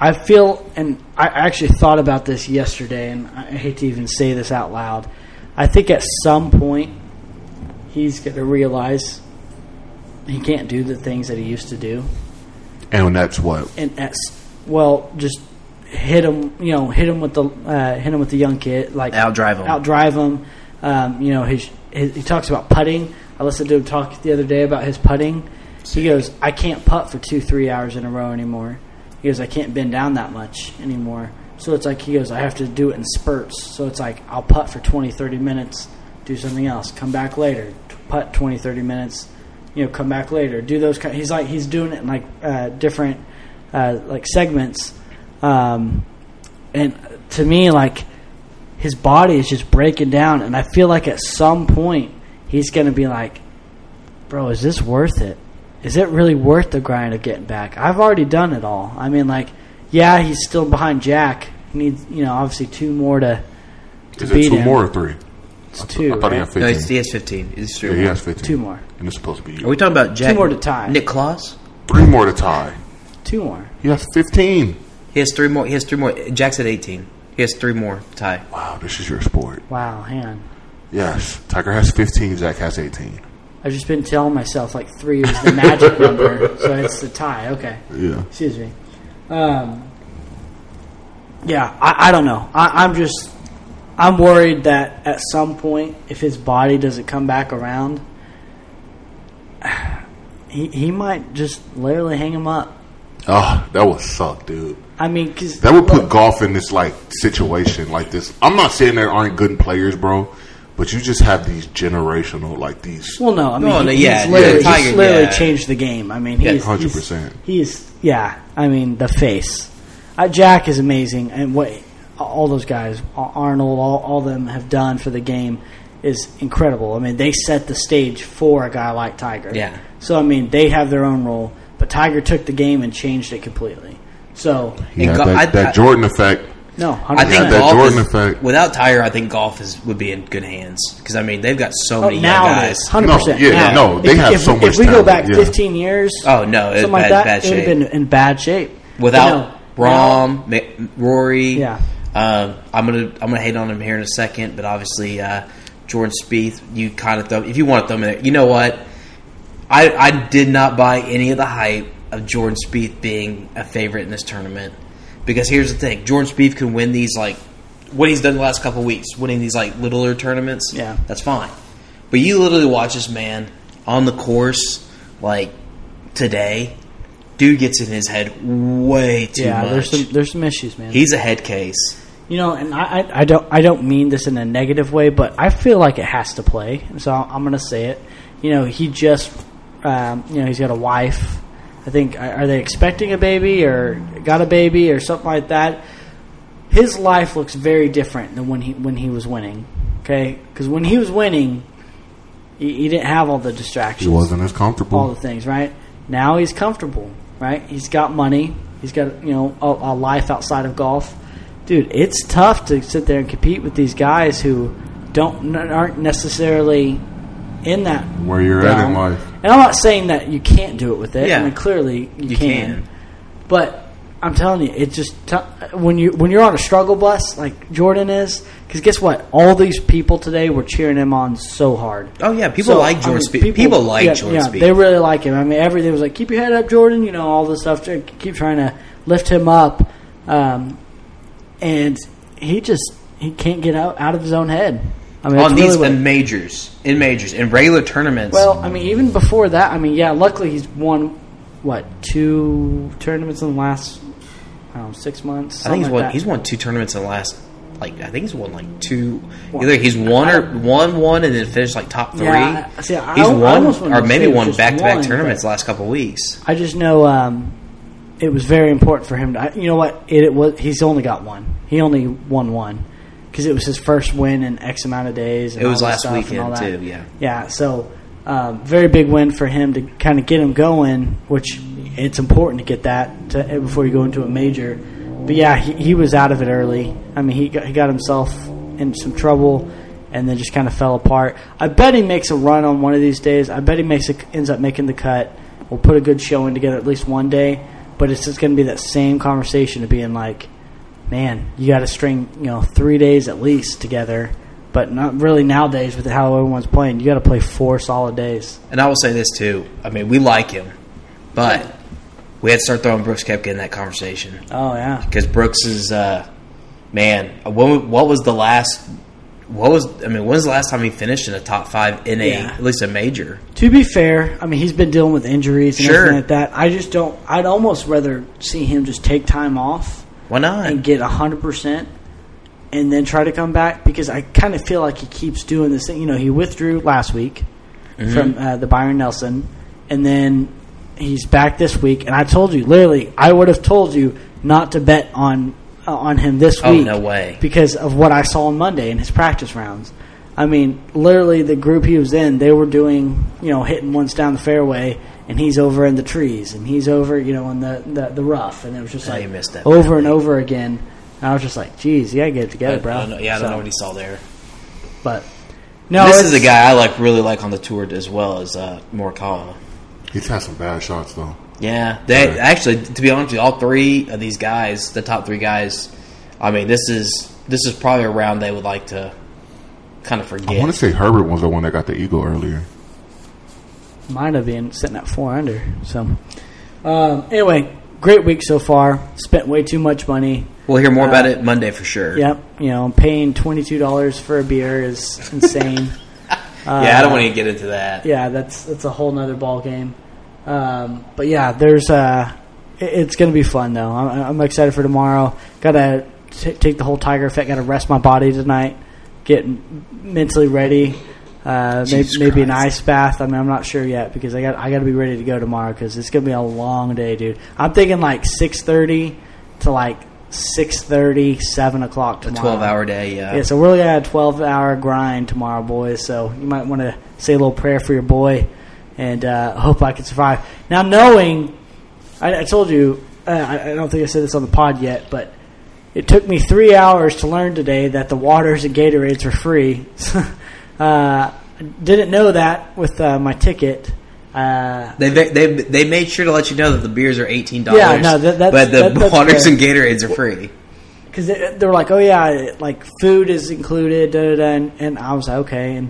I feel, and I actually thought about this yesterday, and I hate to even say this out loud. I think at some point he's going to realize he can't do the things that he used to do, And that's what and at s- well, just hit him. You know, hit him with the uh, hit him with the young kid, like Outdrive 'em. outdrive him. Um, you know, his, his he talks about putting. I listened to him talk the other day about his putting. He goes, I can't putt for two, three hours in a row anymore. He goes, I can't bend down that much anymore. So it's like, he goes, I have to do it in spurts. So it's like, I'll putt for 20, 30 minutes, do something else, come back later, putt 20, 30 minutes, you know, come back later, do those kind. He's like, he's doing it in like uh, different, uh, like segments. Um, and to me, like, his body is just breaking down. And I feel like at some point, he's going to be like, bro, is this worth it? Is it really worth the grind of getting back? I've already done it all. I mean, like, yeah, he's still behind Jack. He needs, you know, obviously two more to. to is it beat two him. more or three? It's I, two. I thought he right? had No, fifteen. he's, he has 15. He's yeah, three he more. has fifteen. Two more. and it's supposed to be Are we talking about Jack? more to tie. Nicklaus? three more to tie. Two more. He has fifteen. He has three more. He has three more. Jack's at 18. He has three more to tie. Wow, this is your sport. Wow, hang on. Yes, Tiger has fifteen. Zach has eighteen. I've just been telling myself like three is the magic number, so it's the tie. Okay. Yeah. Excuse me. Um, yeah, I, I don't know. I, I'm just I'm worried that at some point, if his body doesn't come back around, he he might just literally hang him up. Oh, that would suck, dude. I mean, because That would put golf in this like situation like this. I'm not saying there aren't good players, bro, but you just have these generational like these. Well, no, I mean, No, no, yeah, he's literally, yeah, he's literally yeah. changed the game. I mean, he's 100%. He's, he's yeah. I mean, the face. Uh, Jack is amazing, and what all those guys, Arnold, all, all them have done for the game is incredible. I mean, they set the stage for a guy like Tiger. Yeah. So I mean, they have their own role, but Tiger took the game and changed it completely. So Yeah, go- that, I- that I- Jordan effect. no, 100%. I think Yeah, that golf Jordan is, effect. without Tiger, I think golf is would be in good hands because I mean they've got so Oh, many now it guys. is hundred percent. No, yeah, no, they if, have if, so if much we go back yeah. fifteen years, Oh no, it's something like bad, that, bad it would have shape. been in bad shape. Without But no, Rahm, Ma- Rory, Yeah. Um, I'm gonna I'm gonna hate on him here in a second, but obviously uh, Jordan Spieth, you kind of throw if you want to throw him in there. You know what? I I did not buy any of the hype of Jordan Spieth being a favorite in this tournament because here's the thing: Jordan Spieth can win these like what he's done the last couple of weeks, winning these like littler tournaments. Yeah. that's fine. But you literally watch this man on the course like today. Dude gets in his head way too yeah, much. there's some there's some issues, man. He's a head case. You know, and I, I, I don't I don't mean this in a negative way, but I feel like it has to play. So I'm going to say it. You know, he just um, you know he's got a wife. I think are they expecting a baby or got a baby or something like that? His life looks very different than when he when he was winning. Okay, because when he was winning, he, he didn't have all the distractions He wasn't as comfortable. all the things, right? Now he's comfortable, right? He's got money. He's got you know a, a life outside of golf, dude. It's tough to sit there and compete with these guys who don't aren't necessarily in that Where you're at in life. And I'm not saying that you can't do it with it. Yeah. I mean, clearly you, You can. can. But I'm telling you, it just t- when you when you're on a struggle bus like Jordan is, because guess what? All these people today were cheering him on so hard. Oh yeah, people like Jordan Spieth. People, like yeah, Jordan yeah. They really like him. I mean, everything was like, "Keep your head up, Jordan." You know, all this stuff. Keep trying to lift him up, um, and he just he can't get out out of his own head. I mean, on these really what- in majors, in majors, in regular tournaments. well, I mean, even before that, I mean, yeah. Luckily, he's won what two tournaments in the last I don't know, six months. I think he's something won. that. He's won two tournaments in the last. Like I think he's won like two. What? Either he's won or won one and then finished like top three. Yeah, see, he's I won wanted or maybe say it was won back to back tournaments last couple of weeks. I just know um, it was very important for him to. You know what? It, it was. He's only got one. He only won one because it was his first win in X amount of days. And It was last this stuff and weekend, too, yeah. Yeah. So um, very big win for him to kind of get him going, which it's important to get that to, before you go into a major. But yeah, he, he was out of it early. I mean, he got, he got himself in some trouble and then just kind of fell apart. I bet he makes a run on one of these days. I bet he makes a, ends up making the cut. We'll put a good showing together at least one day. But it's just going to be that same conversation of being like, man, you got to string you know three days at least together. But not really nowadays with how everyone's playing. You got to play four solid days. And I will say this too. I mean, we like him, but we had to start throwing Brooks Koepka in that conversation Oh yeah, because Brooks is uh, man. What, what was the last? What was I mean? When was the last time he finished in a top five in a Yeah. at least a major? To be fair, I mean he's been dealing with injuries and Sure. everything like that. I just don't. I'd almost rather see him just take time off Why not? and get hundred percent, and then try to come back because I kind of feel like he keeps doing this thing. You know, he withdrew last week Mm-hmm. from uh, the Byron Nelson, and then he's back this week. And I told you, literally, I would have told you not to bet on uh, on him this Oh, week. no way. Because of what I saw on Monday in his practice rounds. I mean, literally, the group he was in, they were doing, you know, hitting ones down the fairway, and he's over in the trees, and he's over, you know, in the the, the rough, and it was just like missed that over and over again. And I was just like, "Geez, you gotta get it together, I bro." don't know- yeah, I don't So, know what he saw there. But no, this is a guy I like really like on the tour as well as uh, Morikawa. He's had some bad shots though. Yeah, they Right. actually, to be honest with you, all three of these guys, the top three guys, I mean, this is this is probably a round they would like to kind of forget. I want to say Herbert was the one that got the eagle earlier. Might have been sitting at four under. So, um, anyway, great week so far. Spent way too much money. We'll hear more about Uh, it Monday for sure. Yep, you know, paying twenty two dollars for a beer is insane. yeah, I don't Uh, want to get into that. Yeah, that's that's a whole nother ball game. Um, but yeah, there's uh, it- it's going to be fun though. I'm, I'm excited for tomorrow. Got to t- take the whole Tiger effect. Got to rest my body tonight. Get mentally ready. Uh, maybe, maybe an ice bath. I mean, I'm not sure yet because I got I got to be ready to go tomorrow because it's going to be a long day, dude. I'm thinking like 6:30 to like 6:30, 7 o'clock tomorrow. A twelve-hour day. Yeah. Yeah, so we're looking at a 12 hour grind tomorrow, boys. So you might want to say a little prayer for your boy and uh, hope I can survive. Now, knowing, I, I told you, uh, I, I don't think I said this on the pod yet, but it took me three hours to learn today that the waters and Gatorades are free. uh, I didn't know that with uh, my ticket. Uh, They, they they made sure to let you know that the beers are eighteen dollars. Yeah, no, that- but the that- waters fair. and Gatorades are free. because they, they were like, "Oh yeah, like food is included," da, da, da, and, and I was like, "Okay." And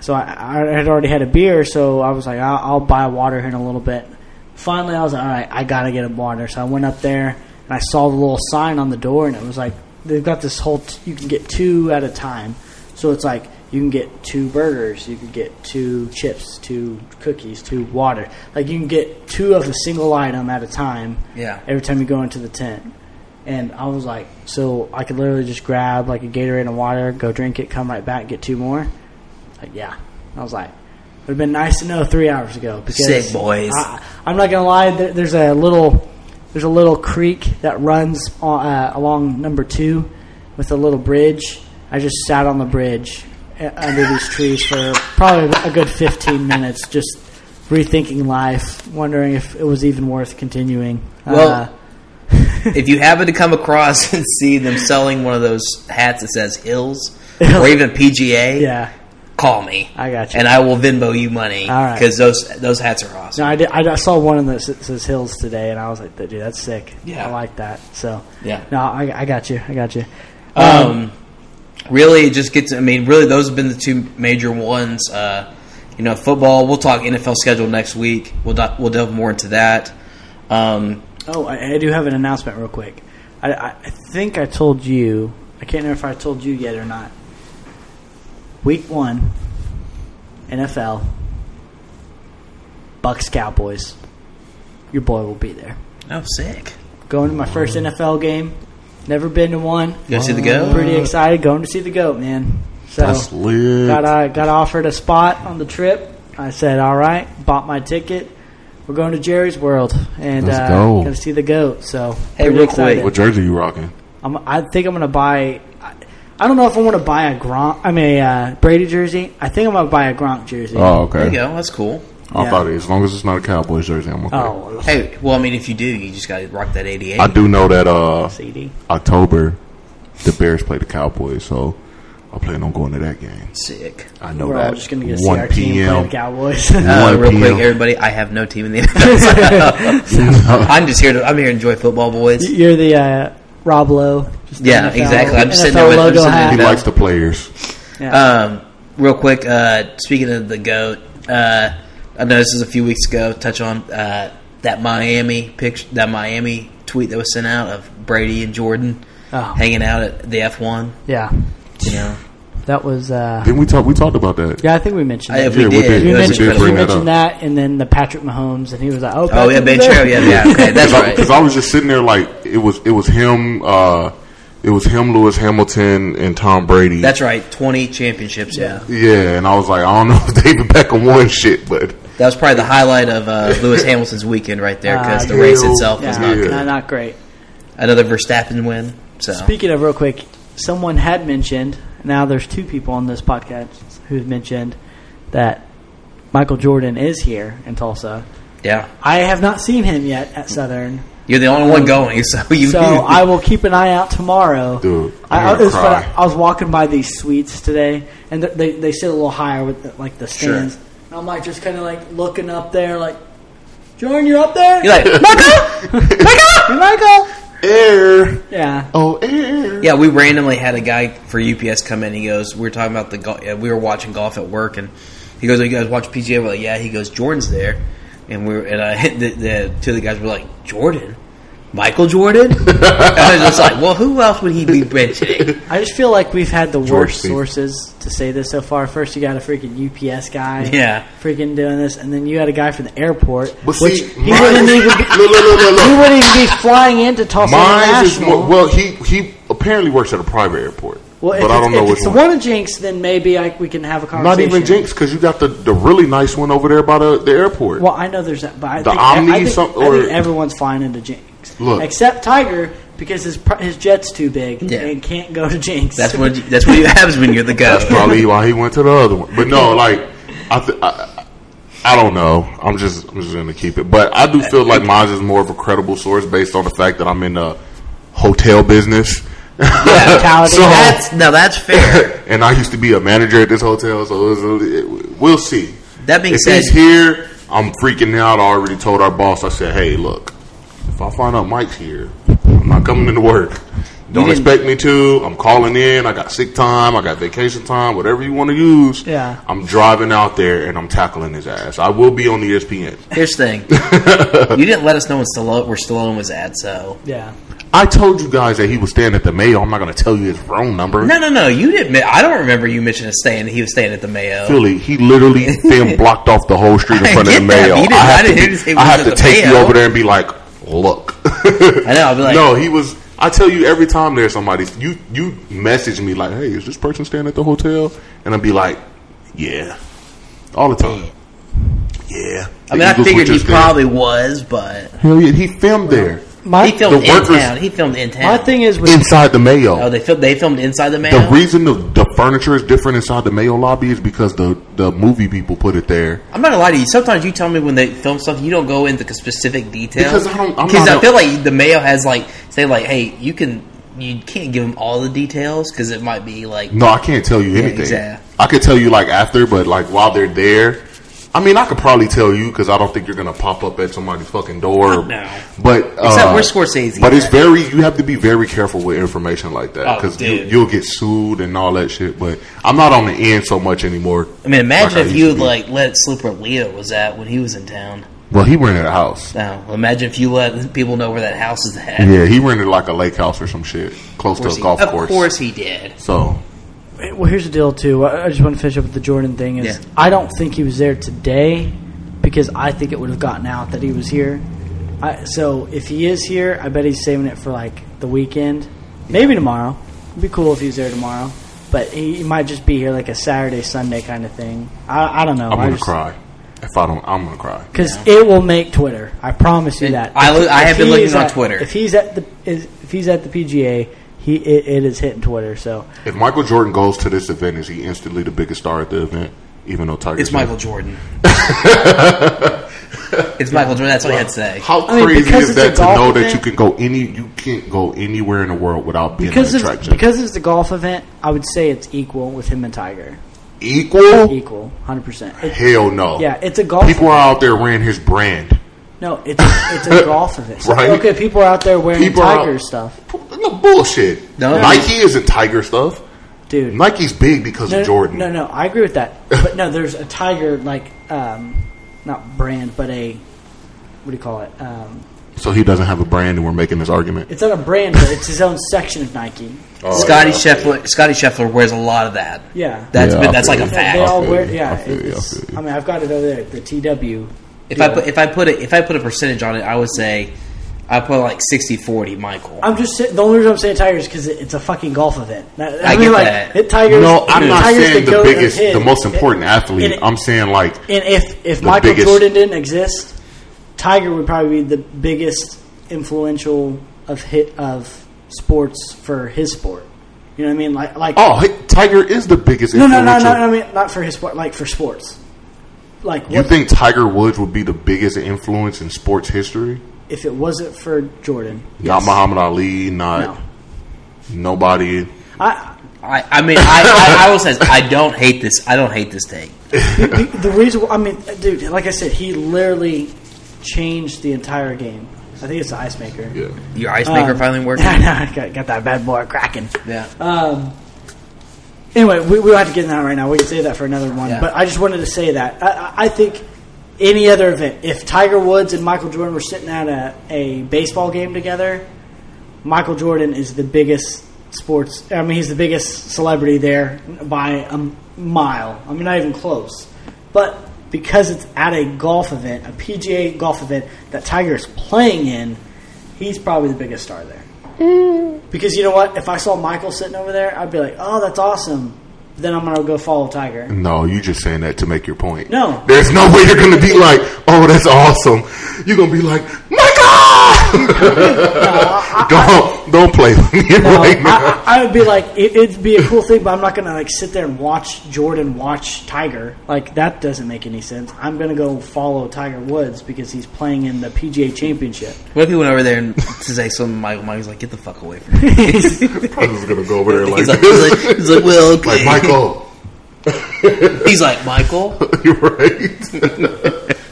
so I, I had already had a beer, so I was like, "I'll, I'll buy water here in a little bit." Finally, I was like, "All right, I gotta get a water." So I went up there and I saw the little sign on the door, and it was like they've got this whole t- you can get two at a time. So it's like you can get two burgers, you can get two chips, two cookies, two water. Like you can get two of a single item at a time Yeah. every time you go into the tent. And I was like, so I could literally just grab like a Gatorade and water, go drink it, come right back, get two more. Like, yeah. I was like, would have been nice to know three hours ago. Because Sick boys. I, I'm not gonna lie. There, there's a little, there's a little creek that runs uh, along number two with a little bridge. I just sat on the bridge under these trees for probably a good 15 minutes, just rethinking life, wondering if it was even worth continuing. Well, Uh, if you happen to come across and see them selling one of those hats that says Hills or even PGA, yeah. call me. I got you. And I will Venmo you money All right. because those those hats are awesome. No, I, did, I saw one that says Hills today, and I was like, "Dude, that's sick. Yeah. I like that." So, Yeah. no, I, I got you. I got you. Um, really, it just gets. I mean, really, those have been the two major ones. Uh, you know, football. We'll talk NFL schedule next week. We'll do, we'll delve more into that. Um, Oh, I, I do have an announcement real quick. I, I, I think I told you. I can't remember if I told you yet or not. Week one, NFL, Bucks Cowboys. Your boy will be there. oh, sick! Going to my first NFL game. Never been to one. You gonna see the goat? Pretty excited. Going to see the goat, man. So That's lit. got uh, got offered a spot on the trip. I said, "All right." Bought my ticket. we're going to Jerry's World and Let's uh, go. gonna see the goat. So Hey, real excited. quick, What jersey you rocking? I'm, I think I'm gonna buy. I, I don't know if I want to buy a Gronk. I mean, a uh, Brady jersey. I think I'm gonna buy a Gronk jersey. Oh, okay. There you go. That's cool. I Yeah. thought as long as it's not a Cowboys jersey, I'm okay. Oh, Hey, well, I mean, if you do, you just got to rock that 88. I do know that uh, CD. October, the Bears play the Cowboys, so I plan on going to that game. Sick. I know We're that. all just gonna get to see 1 our team play p.m. the Cowboys. Uh, real p.m. quick, everybody, I have no team in the NFL. I'm just here to. I'm here to enjoy football, boys. You're the uh, Rob Lowe. just the Yeah, NFL exactly. I'm just sitting there with- I'm logo sitting. He likes the players. Yeah. Um, real quick, uh, speaking of the goat, uh, I know this is a few weeks ago. Touch on uh, that Miami picture, that Miami tweet that was sent out of Brady and Jordan Oh. hanging out at the F1. yeah, You know, that was. Uh, Didn't we talk? We talked about that. yeah, I think we mentioned. I- that. if we Yeah, we did, did. We it mentioned, did we bring that that, and then the Patrick Mahomes, and he was like, "Oh, Oh yeah, was Ben. Trail. Yeah, yeah. Okay, that's right. Because I was just sitting there like it was. It was him. Uh, it was him, Lewis Hamilton, and Tom Brady. That's right. Twenty championships. Yeah, yeah, and I was like, I don't know if David Beckham won shit, but that was probably the highlight of uh, Lewis Hamilton's weekend right there because Uh, the race yeah. itself was not Yeah. good. not, not great. Another Verstappen win. So Speaking of real quick, someone had mentioned. Now there's two people on this podcast who've mentioned that Michael Jordan is here in Tulsa. yeah, I have not seen him yet at Southern, you're the only one going. So you. so I will keep an eye out tomorrow. dude, I, I'm I, gonna it's funny, cry. I was walking by these suites today, and they they sit a little higher with the, like the stands. And I'm like just kind of like looking up there, like Jordan, you're up there. You're like Michael. Hey, Michael. Air. Yeah. Oh, air. Yeah, we randomly had a guy for UPS come in. He goes, we were talking about the golf. Yeah, we were watching golf at work, and he goes, "Oh, "You guys watch PGA?" We're like, "Yeah." He goes, "Jordan's there," and we were and I hit the, the two of the guys were like, "Jordan." Michael Jordan? and I was just like, well, who else would he be mentioning? I just feel like we've had the George worst Steve. sources to say this so far. First, you got a freaking UPS guy, Yeah. freaking doing this, and then you had a guy from the airport, But which see, he wouldn't even be, look, look, look, look, he wouldn't even be flying into Tulsa Mine is International. more, well, he he apparently works at a private airport, Well, if but I don't know if which it's the one. one in Jinx, then maybe I, we can have a conversation. Not even Jinx, because you got the, the really nice one over there by the, the airport. Well, I know there's that, but I The think, Omni I think, some- I think or- everyone's flying into Jinx. Look. except Tiger because his his jet's too big Yeah. and can't go to Jinx. That's what you, that's what you happens when you're the guy. That's probably why he went to the other one. But no, like I, th- I, I don't know. I'm just I'm just gonna keep it. But I do feel like mine is more of a credible source based on the fact that I'm in the hotel business. Mentality. So- That's no, that's fair. and I used to be a manager at this hotel, so it was it, we'll see. That being if said, he's here, I'm freaking out. I already told our boss. I said, "Hey, look, if I find out Mike's here, I'm not coming into work. Don't expect me to. I'm calling in. I got sick time. I got vacation time. Whatever you want to use. Yeah. I'm driving out there and I'm tackling his ass. I will be on the ESPN. here's the thing: you didn't let us know when Stallone, where Stallone was at. So yeah. I told you guys that he was staying at the Mayo. I'm not going to tell you his phone number. no, no, no, you didn't. I don't remember you mentioning staying. He was staying at the Mayo. Philly, he literally then blocked off the whole street in front of the Mayo. I have to, be- you say he I have to the take you over there and be like, look. I know. I'll be like, no, he was. I tell you every time there's somebody you you message me like, hey, is this person staying at the hotel? And I'd be like, yeah, all the time. Yeah. I mean, The I figured he just there. probably was, but Hell yeah, he filmed there My he filmed the in workers- town. He filmed in town. my thing is with inside the Mayo. Oh, they filmed. They filmed inside the Mayo. the reason the, the furniture is different inside the Mayo lobby is because the the movie people put it there. I'm not gonna lie to you. Sometimes you tell me when they film stuff, you don't go into specific details Because I don't- I'm Because not I a- feel like the Mayo has like say like, hey, you can you can't give them all the details because it might be like No, I can't tell you anything. exactly. I could tell you like after, but like while they're there, I mean, I could probably tell you because I don't think you're gonna pop up at somebody's fucking door. No. But Except uh, we're Scorsese. But it's very you have to be very careful with information like that Oh, because you, dude. you'll get sued and all that shit. But I'm not on the end so much anymore. I mean, imagine like if you to had be. like let it slip where Leo was at when he was in town. Well, he rented a house. Now, imagine if you let people know where that house is at. Yeah, he rented like a lake house or some shit close to a he- golf of course. Of course he did. So well, here's the deal too. I I just want to finish up with the Jordan thing. Is Yeah. I don't think he was there today because I think it would have gotten out that he was here. I, so if he is here, I bet he's saving it for like the weekend, maybe tomorrow. It'd be cool if he's there tomorrow, but he, he might just be here like a Saturday Sunday kind of thing. I, I don't know. I'm gonna just, cry. If I don't, I'm gonna cry. because it will make Twitter. I promise you It- that. I If- lo- I have been he looking is on Twitter. If he's at the if he's at the PGA, he it, it is hitting Twitter. So If Michael Jordan goes to this event, is he instantly the biggest star at the event? Even though Tiger, It's Michael Jordan. it's Michael Jordan. That's what I had to say. How I mean, crazy is it's that to golf know that you can go any, you can't go anywhere in the world without being because an it's, attraction. because it's a golf event, I would say it's equal with him and Tiger. Equal? Equal, hundred percent. Hell no. Yeah, it's a golf. People are out there wearing his brand. No, it's it's a golf event. Right. Okay, people are out there wearing People Tiger out- stuff, No bullshit. No. Nike isn't Tiger stuff. dude. Nike's big because no, of Jordan. No, no, I agree with that. But no, there's a Tiger like um, not brand, but a what do you call it? Um, So he doesn't have a brand, and we're making this argument. it's not a brand, but it's his own section of Nike. Oh, Scotty yeah. Scheffler. Scotty Scheffler wears a lot of that. Yeah, That's Yeah, been, that's like a you. they, fact. they all wear. you. Yeah, I feel you. I feel. I mean, I've got it over there. The TW. If I put if I put it if I put a percentage on it, I would say I put like 60-40 Michael. I'm just saying, the only reason I'm saying Tigers because it, it's a fucking golf event. I, I mean, get like that. it, Tigers. No, I'm not Tigers saying the biggest, his- the most important athlete. and- I'm saying like And if if Michael biggest- Jordan didn't exist, Tiger would probably be the biggest influential of hit of sports for his sport. You know what I mean? Like like Oh, hey, Tiger is the biggest. no no no no. influential- I mean not for his sport, like for sports. Like You what think Tiger Woods would be the biggest influence in sports history? If it wasn't for Jordan? Not Muhammad Ali, not No. nobody. I, I, I mean, I, I, I will say I don't hate this. I don't hate this take. the, the reason I mean, dude, like I said, he literally changed the entire game. I think it's the ice maker. Yeah. Your ice maker Um, finally working. I got, got that bad boy cracking. Yeah. Um, anyway, we, we don't have to get in that right now. We can save that for another one. Yeah. But I just wanted to say that. I, I- I think any other event, if Tiger Woods and Michael Jordan were sitting at a, a baseball game together, Michael Jordan is the biggest sports. I mean, he's the biggest celebrity there by a mile. I mean, not even close. But because it's at a golf event, a PGA golf event that Tiger is playing in, he's probably the biggest star there. Mm. Because you know what? If I saw Michael sitting over there, I'd be like, "Oh, that's awesome." Then I'm gonna go follow Tiger. No, you just saying that to make your point. No. There's no way you're gonna be like, oh, that's awesome. You're gonna be like, Michael! don't don't play with me No, right now. I, I would be like, it, it'd be a cool thing, but I'm not gonna like sit there and watch Jordan watch Tiger. Like that doesn't make any sense. I'm gonna go follow Tiger Woods because he's playing in the PGA Championship. What if he went over there and to say something? to Michael, Michael's like, "Get the fuck away from me." He's gonna go over there like He's like, he's like, he's like, "Well, okay." Like, Michael, He's like, "Michael, you're right.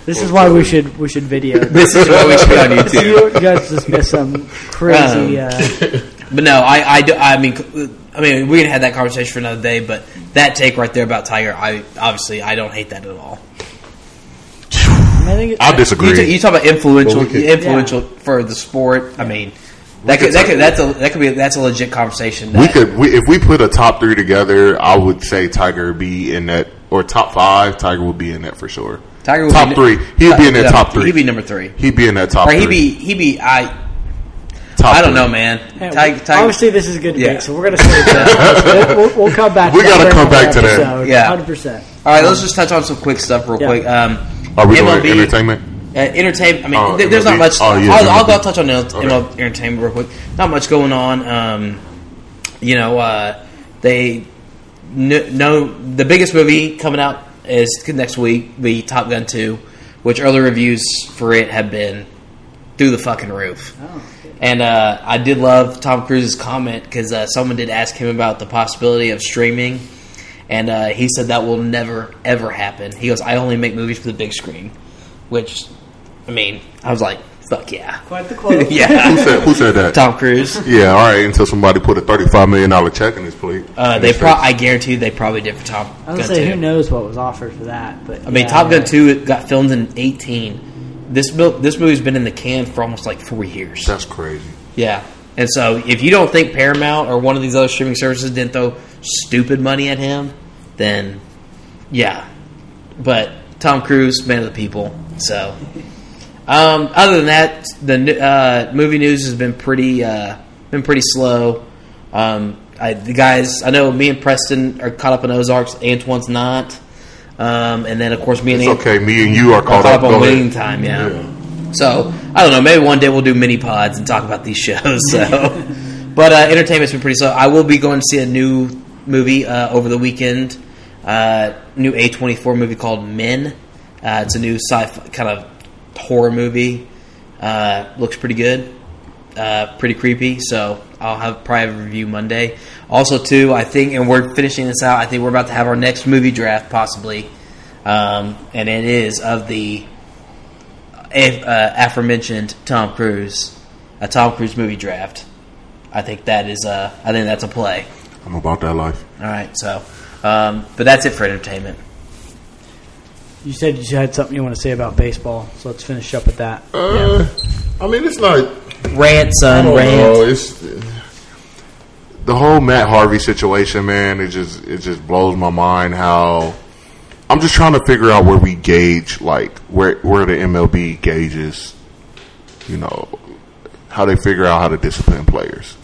This is why we should we should video. this is what we should be on YouTube." you guys just missed some crazy. Um, uh, But no, I, I, do, I mean, I mean, we can have that conversation for another day. But that take right there about Tiger, I obviously I don't hate that at all. I think it, I You, disagree. t- you talk about influential, But we could- influential for the sport. I mean, that could could, that could that's a that could be that's a legit conversation. That, we could, we, if we put a top three together, I would say Tiger would be in that, or top five. Tiger would be in that for sure. Tiger would top be, three. He'd be in that no, top three. He'd be number three, He'd be in that top or he'd be he'd be I. top I don't three. know, man. Yeah, Tiger, Tiger, Obviously, this is a good debate, Yeah. so we're going to save that. we'll, we'll come back. We to gotta that come back to that. Yeah. 100%. All right, let's just touch on some quick stuff real Yeah. quick. Um, Are we MLB doing entertainment? Uh, entertainment. I mean, Oh, th- there's not MLB? much. Oh, yeah, I'll, I'll, MLB. I'll touch on ML- Okay. Entertainment real quick. Not much going on. Um, you know, uh, they n- no the biggest movie coming out is next week. Be Top Gun two, which early reviews for it have been through the fucking roof. And uh, I did love Tom Cruise's comment because uh, someone did ask him about the possibility of streaming, and uh, he said that will never ever happen. He goes, "I only make movies for the big screen," which, I mean, I was like, "Fuck yeah, Quite the quote. Who yeah." said, who said that? Tom Cruise. Yeah, all right. Until somebody put a thirty-five million dollar check in his plate. Uh, they pro- I guarantee you they probably did for Top I was Gun say, 2. who knows what was offered for that? But I mean, yeah, Top Gun yeah. Two it got filmed in eighteen. This mil- this movie's been in the can for almost like four years. That's crazy. Yeah. And so if you don't think Paramount or one of these other streaming services didn't throw stupid money at him, then yeah. But Tom Cruise, man of the people. So um, other than that, the uh, movie news has been pretty uh, been pretty slow. Um, I, the guys, I know me and Preston are caught up in Ozarks. Antoine's not. Um, and then of course me and It's Andy okay. Me and you are caught caught up. up on Winning Time. Yeah. So I don't know. Maybe one day we'll do mini pods and talk about these shows. So, but uh, entertainment's been pretty slow. I will be going to see a new movie uh, over the weekend. Uh, new A twenty four movie called Men. Uh, it's a new sci-fi kind of horror movie. Uh, looks pretty good. Uh, pretty creepy. So I'll have probably have a review Monday. Also, too, I think, and we're finishing this out. I think we're about to have our next movie draft possibly, um, and it is of the uh, aforementioned Tom Cruise, a Tom Cruise movie draft. I think that is a, I think that's a play. I'm about that life. All right, so, um, but that's it for entertainment. You said you had something you want to say about baseball, so let's finish up with that. Uh, I mean, it's like Rant, I son, rant. know. It's the whole Matt Harvey situation, man. It just it just blows my mind how I'm just trying to figure out where we gauge like where where the MLB gauges, you know, how they figure out how to discipline players.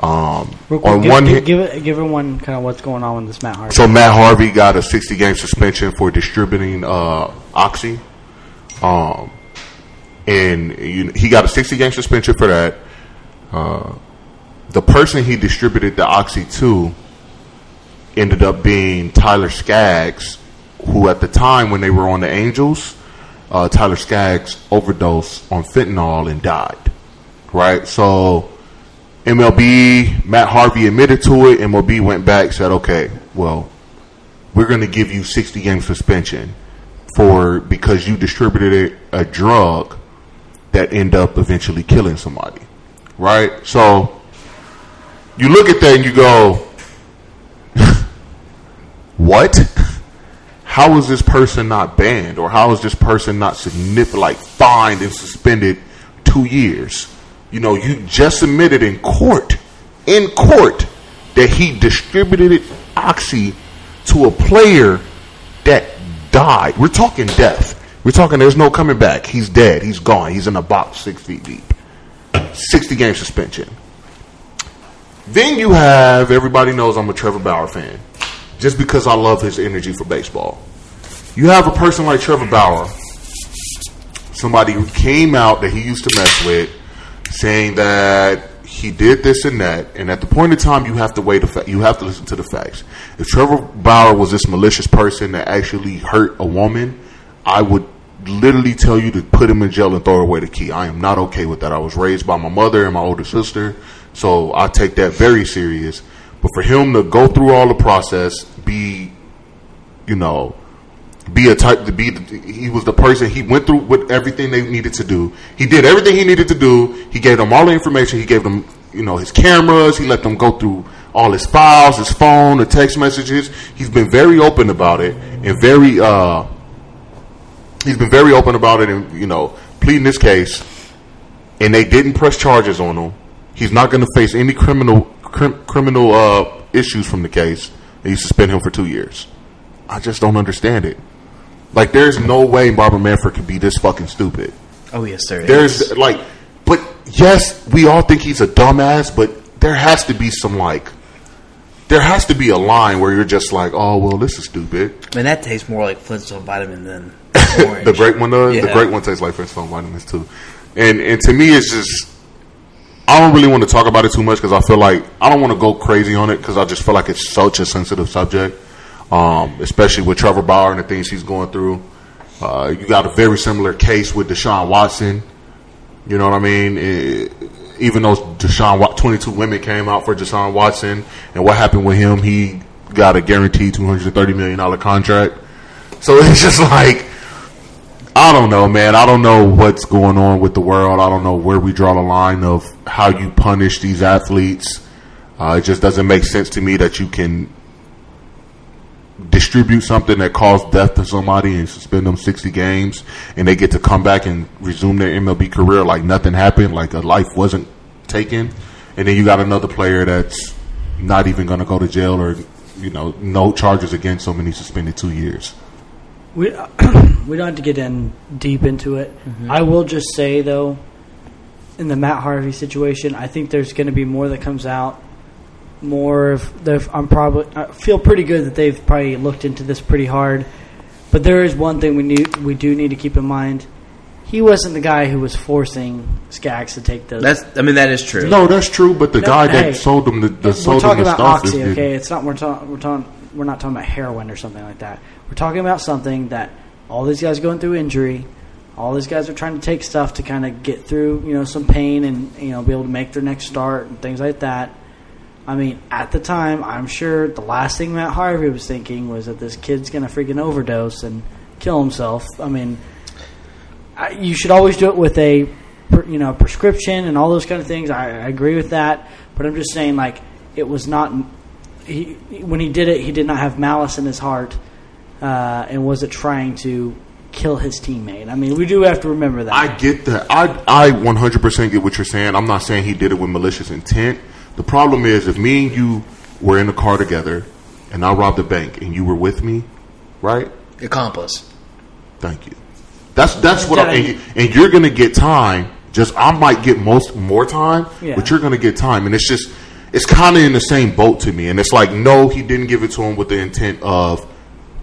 Um, quick, on give, one give, give, it, give everyone kind of what's going on with this Matt Harvey. so Matt Harvey got a 60 game suspension for distributing uh, oxy. Um, and you, he got a 60 game suspension for that. Uh, the person he distributed the oxy to ended up being Tyler Skaggs, who at the time when they were on the Angels, uh, Tyler Skaggs overdosed on fentanyl and died. Right? So MLB, Matt Harvey admitted to it. MLB went back, said, okay, well, we're going to give you 60 game suspension for because you distributed a, drug that end up eventually killing somebody. Right? So you look at that and you go, what? How is this person not banned, or how is this person not significant, like fined and suspended two years? You know, you just admitted in court, in court, that he distributed oxy to a player that died. We're talking death. We're talking there's no coming back. He's dead. He's gone. He's in a box six feet deep. 60 game suspension. Then you have everybody knows I'm a Trevor Bauer fan, just because I love his energy for baseball. You have a person like Trevor Bauer, somebody who came out that he used to mess with, saying that he did this and that, and at the point in time, you have to wait. Fa- you have to listen to the facts. If Trevor Bauer was this malicious person that actually hurt a woman, I would literally tell you to put him in jail and throw away the key. I am not okay with that. I was raised by my mother and my older sister, so I take that very serious. But for him to go through all the process, be, you know, be a type to be. He was the person. He went through with everything they needed to do. He did everything he needed to do. He gave them all the information. He gave them, you know, his cameras. He let them go through all his files, his phone, the text messages. He's been very open about it and very. uh He's been very open about it and you know pleading this case. And they didn't press charges on him. He's not going to face any criminal crim, criminal uh, issues from the case. They suspend him for two years. I just don't understand it. Like, there's no way Barbara Manfred could be this fucking stupid. Oh yes, there is. There's like, but yes, we all think he's a dumbass, but there has to be some like, there has to be a line where you're just like, oh well, this is stupid. Mean, that tastes more like Flintstone vitamin than orange. the great one does. The great one tastes like Flintstone vitamins too. And and to me, it's just I don't really want to talk about it too much because I feel like I don't want to go crazy on it because I just feel like it's such a sensitive subject, um, especially with Trevor Bauer and the things he's going through. Uh, you got a very similar case with Deshaun Watson. You know what I mean? It- even though Deshaun, Wa- 22 women came out for Deshaun Watson, and what happened with him? He got a guaranteed 230 million dollar contract. So it's just like I don't know, man. I don't know what's going on with the world. I don't know where we draw the line of how you punish these athletes. Uh, it just doesn't make sense to me that you can distribute something that caused death to somebody and suspend them 60 games and they get to come back and resume their MLB career like nothing happened, like a life wasn't taken. And then you got another player that's not even going to go to jail or, you know, no charges against him and he's suspended two years. We we don't have to get in deep into it. Mm-hmm. I will just say though, in the Matt Harvey situation, I think there's going to be more that comes out. More of the I'm probably I feel pretty good that they've probably looked into this pretty hard, But there is one thing we need we do need to keep in mind. He wasn't the guy who was forcing Skaggs to take those. That's. I mean, that is true. No, that's true. But the No, guy hey, that sold them the, the we're sold them talking the about stuff oxy, the- okay? It's not we're talking we're talking we're not talking about heroin or something like that. We're talking about something that all these guys going through injury, all these guys are trying to take stuff to kind of get through, you know, some pain and you know be able to make their next start and things like that. I mean, at the time, I'm sure the last thing Matt Harvey was thinking was that this kid's going to freaking overdose and kill himself. I mean, I, you should always do it with a you know prescription and all those kind of things. I, I agree with that, but I'm just saying like it was not he when he did it. He did not have malice in his heart uh, and wasn't trying to kill his teammate. I mean, we do have to remember that. I get that. I I 100% get what you're saying. I'm not saying he did it with malicious intent. The problem is if me and you were in the car together and I robbed a bank and you were with me, right? Accomplice. Thank you. That's that's what I'm, and, and you're gonna get time. Just I might get most more time, Yeah. but you're gonna get time, and it's just it's kind of in the same boat to me. And it's like, no, he didn't give it to him with the intent of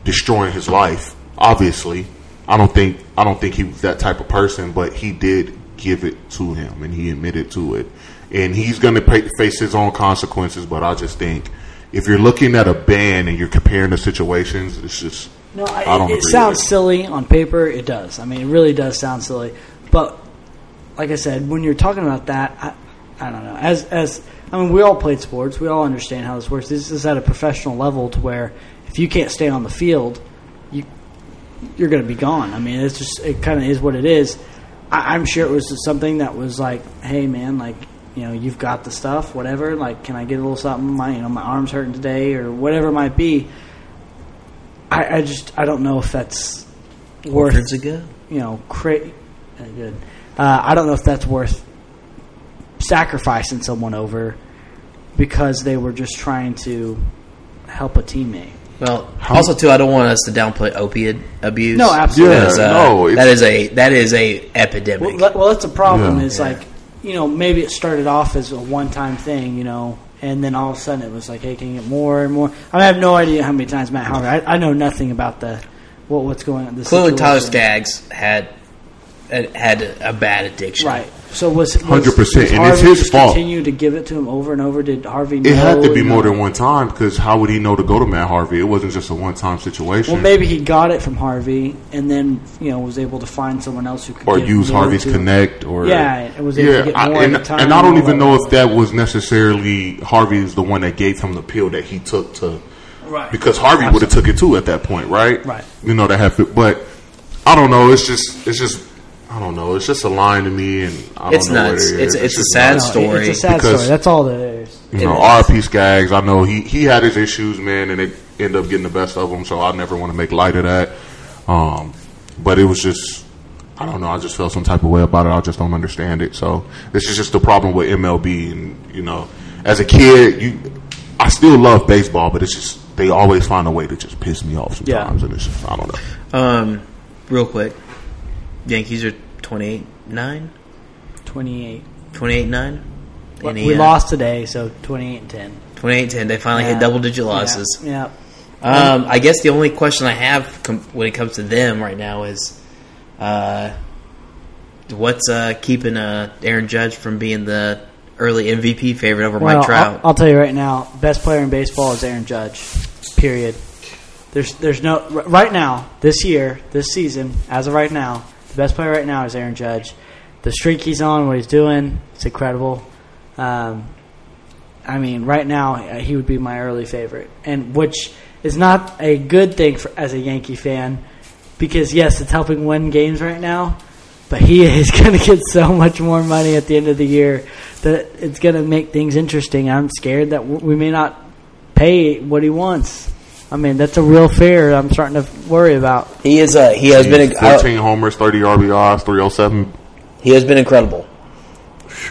destroying his life. Obviously, I don't think I don't think he was that type of person, but he did give it to him, and he admitted to it, and he's gonna face his own consequences. But I just think if you're looking at a ban and you're comparing the situations, it's just No, I, I don't it, it sounds silly on paper. It does. I mean, it really does sound silly. But like I said, when you're talking about that, I, I don't know. As as I mean, we all played sports. We all understand how this works. This is at a professional level to where if you can't stay on the field, you you're going to be gone. I mean, it's just it kind of is what it is. I, I'm sure it was something that was like, hey man, like you know, you've got the stuff, whatever. Like, can I get a little something? My you know, my arm's hurting today, or whatever it might be. I, I just I don't know if that's worth Orphans ago. you know cra- uh, good. Uh, I don't know if that's worth sacrificing someone over because they were just trying to help a teammate. Well, also too, I don't want us to downplay opiate abuse. No, absolutely. Yeah, uh, no, that is a that is a epidemic. Well, that, well that's a problem. Yeah. Is like you know maybe it started off as a one time thing, you know, and then all of a sudden it was like, hey, can you get more and more? I, mean, I have no idea how many times Matt Harvey. I, I know nothing about the what what's going on. The Clearly, Tyler situation. Skaggs had had had a bad addiction. Right. So was was- 100%, and it's his fault. Continue to give it to him over and over. Did Harvey? It had to be more know? than one time because how would he know to go to Matt Harvey? It wasn't just a one time situation. Well, maybe he got it from Harvey, and then you know was able to find someone else who could or use Harvey's. Connect, or Yeah, it was able to get I- and, time and I don't even know if that was necessarily Harvey is the one that gave him the pill that he took to, Right. because Harvey would have took it too at that point, right? Right. You know that have, but I don't know. It's just, it's just, I don't know. It's just a line to me, and I don't It's know nuts. what it is. It's- it's a sad nuts. Story It's a sad because- story. That's all that is. You know, It RP Skaggs. I know he he had his issues, man, and it ended up getting the best of him. So I never want to make light of that. Um, but it was just, I don't know. I just felt some type of way about it. I just don't understand it. So this is just the problem with MLB. And you know, as a kid, you, I still love baseball, but it's just they always find a way to just piss me off Yeah. sometimes, and it's just, I don't know. Um, real quick, Yankees are 28-9? Twenty-eight. 28-9? We, we uh, lost today, so twenty-eight and ten. 28-10. They finally hit double-digit losses. Yeah. Um, I guess the only question I have com- when it comes to them right now is, uh, what's uh, keeping uh, Aaron Judge from being the early MVP favorite over Well, Mike Trout? I'll, I'll tell you right now, best player in baseball is Aaron Judge. Period. There's there's no r- right now this year this season as of right now the best player right now is Aaron Judge. The streak he's on, what he's doing, it's incredible. Um, I mean, right now uh, he would be my early favorite, and which is not a good thing for, as a Yankee fan, because yes, it's helping win games right now, but he is going to get so much more money at the end of the year that it's going to make things interesting. I'm scared that we may not pay what he wants. I mean, that's a real fear I'm starting to worry about. he is. a he has been. A, fourteen homers, thirty RBIs, three hundred seven. he has been incredible.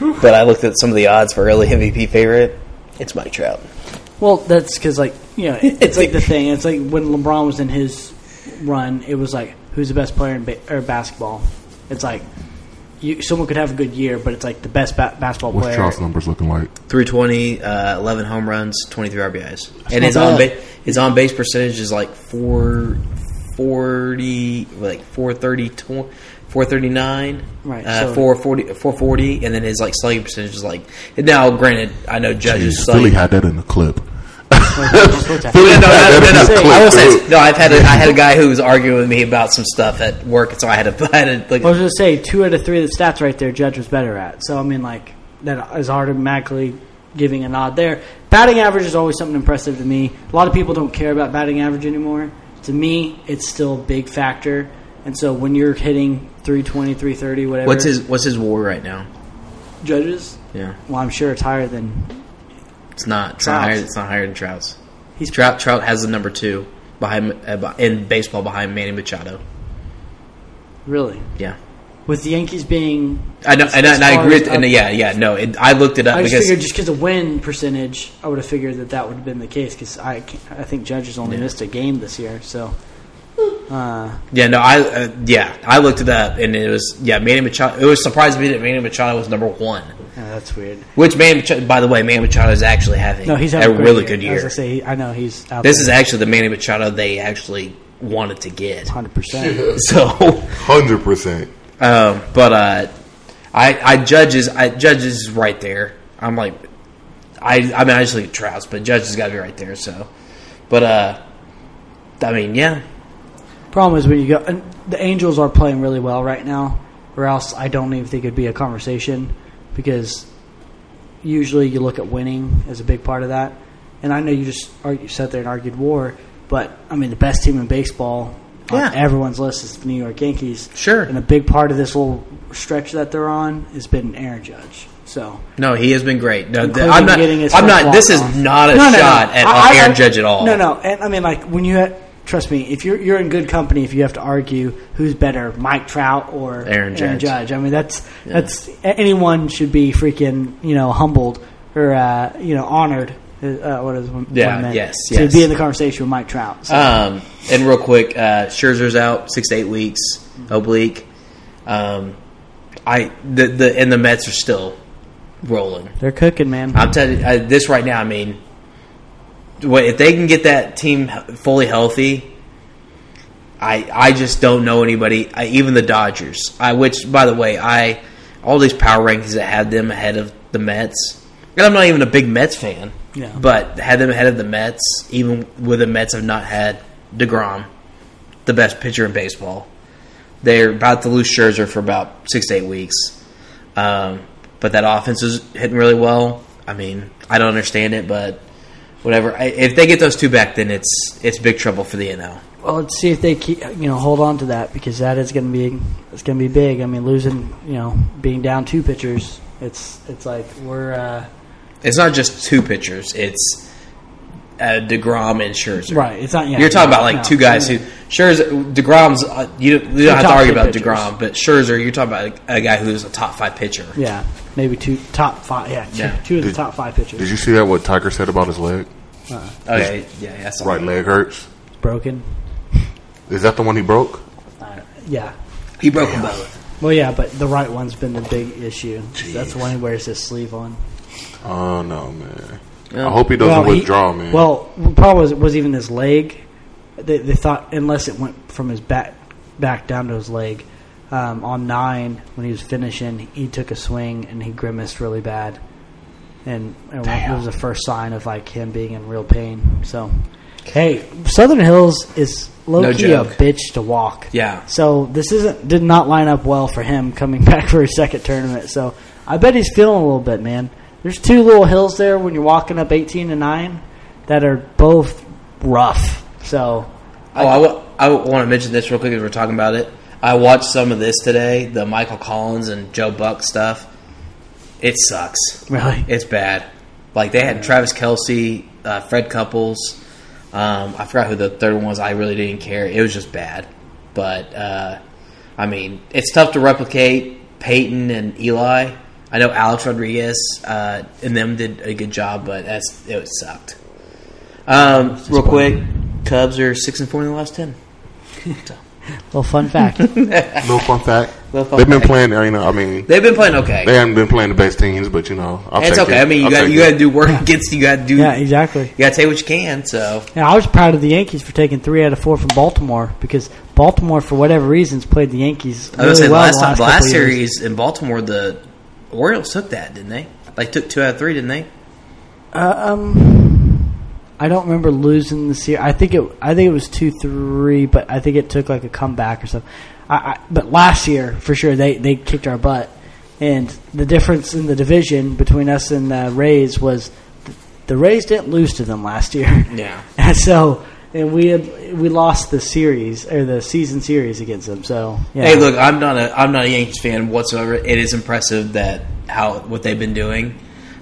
But I looked at some of the odds for early MVP favorite. It's Mike Trout. Well, that's because, like, you know, it's like the thing. It's like when LeBron was in his run, it was like, who's the best player in ba- or basketball? It's like, you, someone could have a good year, but it's like the best ba- basketball What's player. Trout's numbers looking like? 320, uh, 11 home runs, 23 RBIs. and not his on ba- his on base percentage is like four forty, like 430, 439, Right, Uh, so- 440, 440, and then his like slugging percentage is like. Now, granted, I know judges Jeez, slugging. Philly had that in the clip. I will say, no. I've had a, I had a guy who was arguing with me about some stuff at work, and so I had to, I had to like, I was going to say two out of three of the stats right there, Judge was better at. So I mean, like that is automatically giving a nod there. Batting average is always something impressive to me. A lot of people don't care about batting average anymore. To me, it's still a big factor. And so when you're hitting 320, 330, whatever, what's his what's his war right now? judges? Yeah, Well, I'm sure it's higher than it's not. It's Trout's. not higher. It's not higher than Trout's. he's. Trout Trout has the number two behind uh, in baseball behind Manny Machado. Really, Yeah, with the Yankees being, I know, and, I- and I agree. With, and yeah, yeah, no, it, I looked it up I just because figured just because of win percentage, I would have figured that that would have been the case because I, I think Judges only Yeah. missed a game this year. So, uh, yeah, no, I uh, yeah, I looked it up and it was yeah, Manny Machado. It was surprised me that Manny Machado was number one. Yeah, that's weird. Which Manny Machado, by the way, Manny Machado is actually having No, he's a having a great really year. good year. As I say, I know he's out This there is actually the Manny Machado they actually wanted to get. 100%. So, Hundred percent. um, but uh, I, I judges, I judges is right there. I'm like, I, I mean, I just look at Trouts, but judges got to be right there. So, but uh, I mean, yeah, Problem is when you go, and the Angels are playing really well right now, or else I don't even think it'd be a conversation because usually you look at winning as a big part of that. And I know you just argue, sat there and argued war, but I mean the best team in baseball Yeah. on everyone's list is the New York Yankees. Sure. And a big part of this little stretch that they're on has been Aaron Judge. So no, he has been great. No, th- I'm not. getting his I'm not. This is not a No, no, no. shot at I- I- Aaron I- Judge at all. No, no, and I mean, like when you ha- trust me, if you're you're in good company, if you have to argue who's better, Mike Trout or Aaron Judge. I mean, that's that's anyone should be freaking you know humbled or uh, you know honored. Uh, what is what Yeah, I meant, yes, to be in the conversation with Mike Trout. So, Um, and real quick, uh, Scherzer's out six to eight weeks, oblique. Um, I the the and the Mets are still rolling. they're cooking, man. I'm telling you uh, this right now. I mean, if they can get that team fully healthy? I I just don't know anybody. I, even the Dodgers. I which by the way, I all these power rankings that had them ahead of the Mets. And I'm not even a big Mets fan. Yeah. But had them ahead of the Mets, even with the Mets have not had Degrom, the best pitcher in baseball. They're about to lose Scherzer for about six to eight weeks. Um, but that offense is hitting really well. I mean, I don't understand it, but whatever. I, if they get those two back, then it's it's big trouble for the NL. Well, let's see if they keep you know hold on to that because that is going to be it's going to be big. I mean, losing you know being down two pitchers, it's it's like we're. Uh, It's not just two pitchers; it's uh, Degrom and Scherzer. Right, it's not. Yeah, You're talking no, about like no. two guys who Scherzer, Degrom's. Uh, you, you don't have to argue about pitchers. Degrom, but Scherzer, you're talking about a, a guy who's a top five pitcher. Yeah, maybe two top five. Yeah, two, Yeah. two of the Did- top five pitchers. Did you see that? What Tiger said about his leg? Okay, yeah, yeah, I saw Right that. leg hurts. broken. Is that the one he broke? Uh, yeah. He broke them both. Well, yeah, but the right one's been the big issue. That's the one he wears his sleeve on. Oh no, man. Yeah. I hope he doesn't Well, he- withdraw, man. Well, the problem was, was even his leg. They, they thought unless it went from his back back down to his leg. Um, on nine, when he was finishing, he took a swing and he grimaced really bad, and, and it was the first sign of like him being in real pain. So, hey, Southern Hills is low No key a bitch to walk. Yeah. So this isn't did not line up well for him coming back for his second tournament. So I bet he's feeling a little bit, man. There's two little hills there when you're walking up 18 and 9 that are both rough. So Oh, I, w- I want to mention this real quick as we're talking about it. I watched some of this today, the Michael Collins and Joe Buck stuff. It sucks. really, It's bad. Like they had Travis Kelce, uh, Fred Couples. Um, I forgot who the third one was. I really didn't care. It was just bad. But uh, I mean, it's tough to replicate Peyton and Eli. I know Alex Rodriguez uh, and them did a good job, but that's it sucked. Um, real quick, Cubs are six and four in the last ten. well, fun fact. Little fun fact. They'll fall They've been back. playing. You know, I mean, They've been playing okay. they haven't been playing the best teams, but you know, I'll it's take okay. it. I mean, you got you got to do work against. You got to do. Yeah, exactly. You got to take what you can. So Yeah, I was proud of the Yankees for taking three out of four from Baltimore because Baltimore, for whatever reasons, played the Yankees I was really say well last the time, last, last years. series in Baltimore, the Orioles took that, didn't they? They took two out of three, didn't they? Uh, um, I don't remember losing the series. I think it. I think it was two three, but I think it took like a comeback or something. I, I, but last year, for sure, they they kicked our butt, and the difference in the division between us and the Rays was th- the Rays didn't lose to them last year. Yeah. And so, and we had, we lost the series or the season series against them. So, yeah. Hey, look, I'm not a I'm not a Yankees fan whatsoever. It is impressive that how what they've been doing.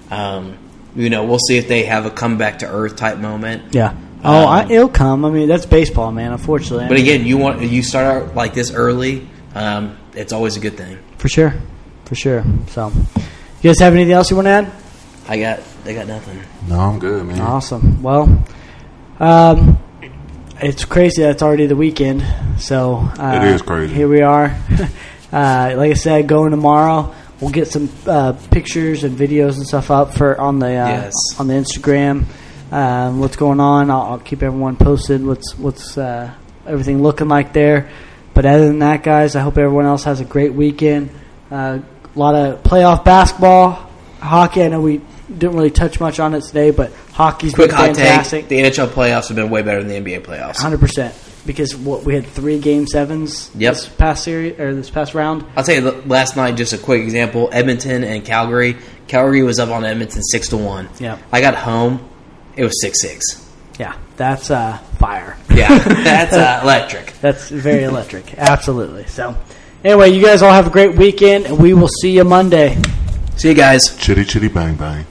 Um, you know, we'll see if they have a comeback to earth type moment. yeah. Oh, Um, I, it'll come. I mean, that's baseball, man. Unfortunately, I But mean, again, you want you start out like this early. Um, it's always a good thing. for sure, for sure. So, you guys have anything else you want to add? I got I got nothing. No, I'm good, man. Awesome. Well, um, it's crazy that it's already the weekend. So uh, It is crazy. Here we are. uh, like I said, going tomorrow. We'll get some uh, pictures and videos and stuff up for on the uh, Yes. on the Instagram. Um, what's going on? I'll, I'll keep everyone posted. What's what's uh, everything looking like there? But other than that, guys, I hope everyone else has a great weekend. Uh, a lot of playoff basketball, hockey. I know we didn't really touch much on it today, but hockey's Quick been hot fantastic. take: the NHL playoffs have been way better than the NBA playoffs. Hundred percent. Because what we had three game sevens Yep. this past series or this past round. I'll tell you last night. Just a quick example: Edmonton and Calgary. Calgary was up on Edmonton six to one. Yeah. I got home. It was six six. Yeah, that's uh, fire. Yeah, that's uh, electric. That's very electric. Absolutely. So, anyway, you guys all have a great weekend, and we will see you Monday. See you guys. Chitty chitty bang bang.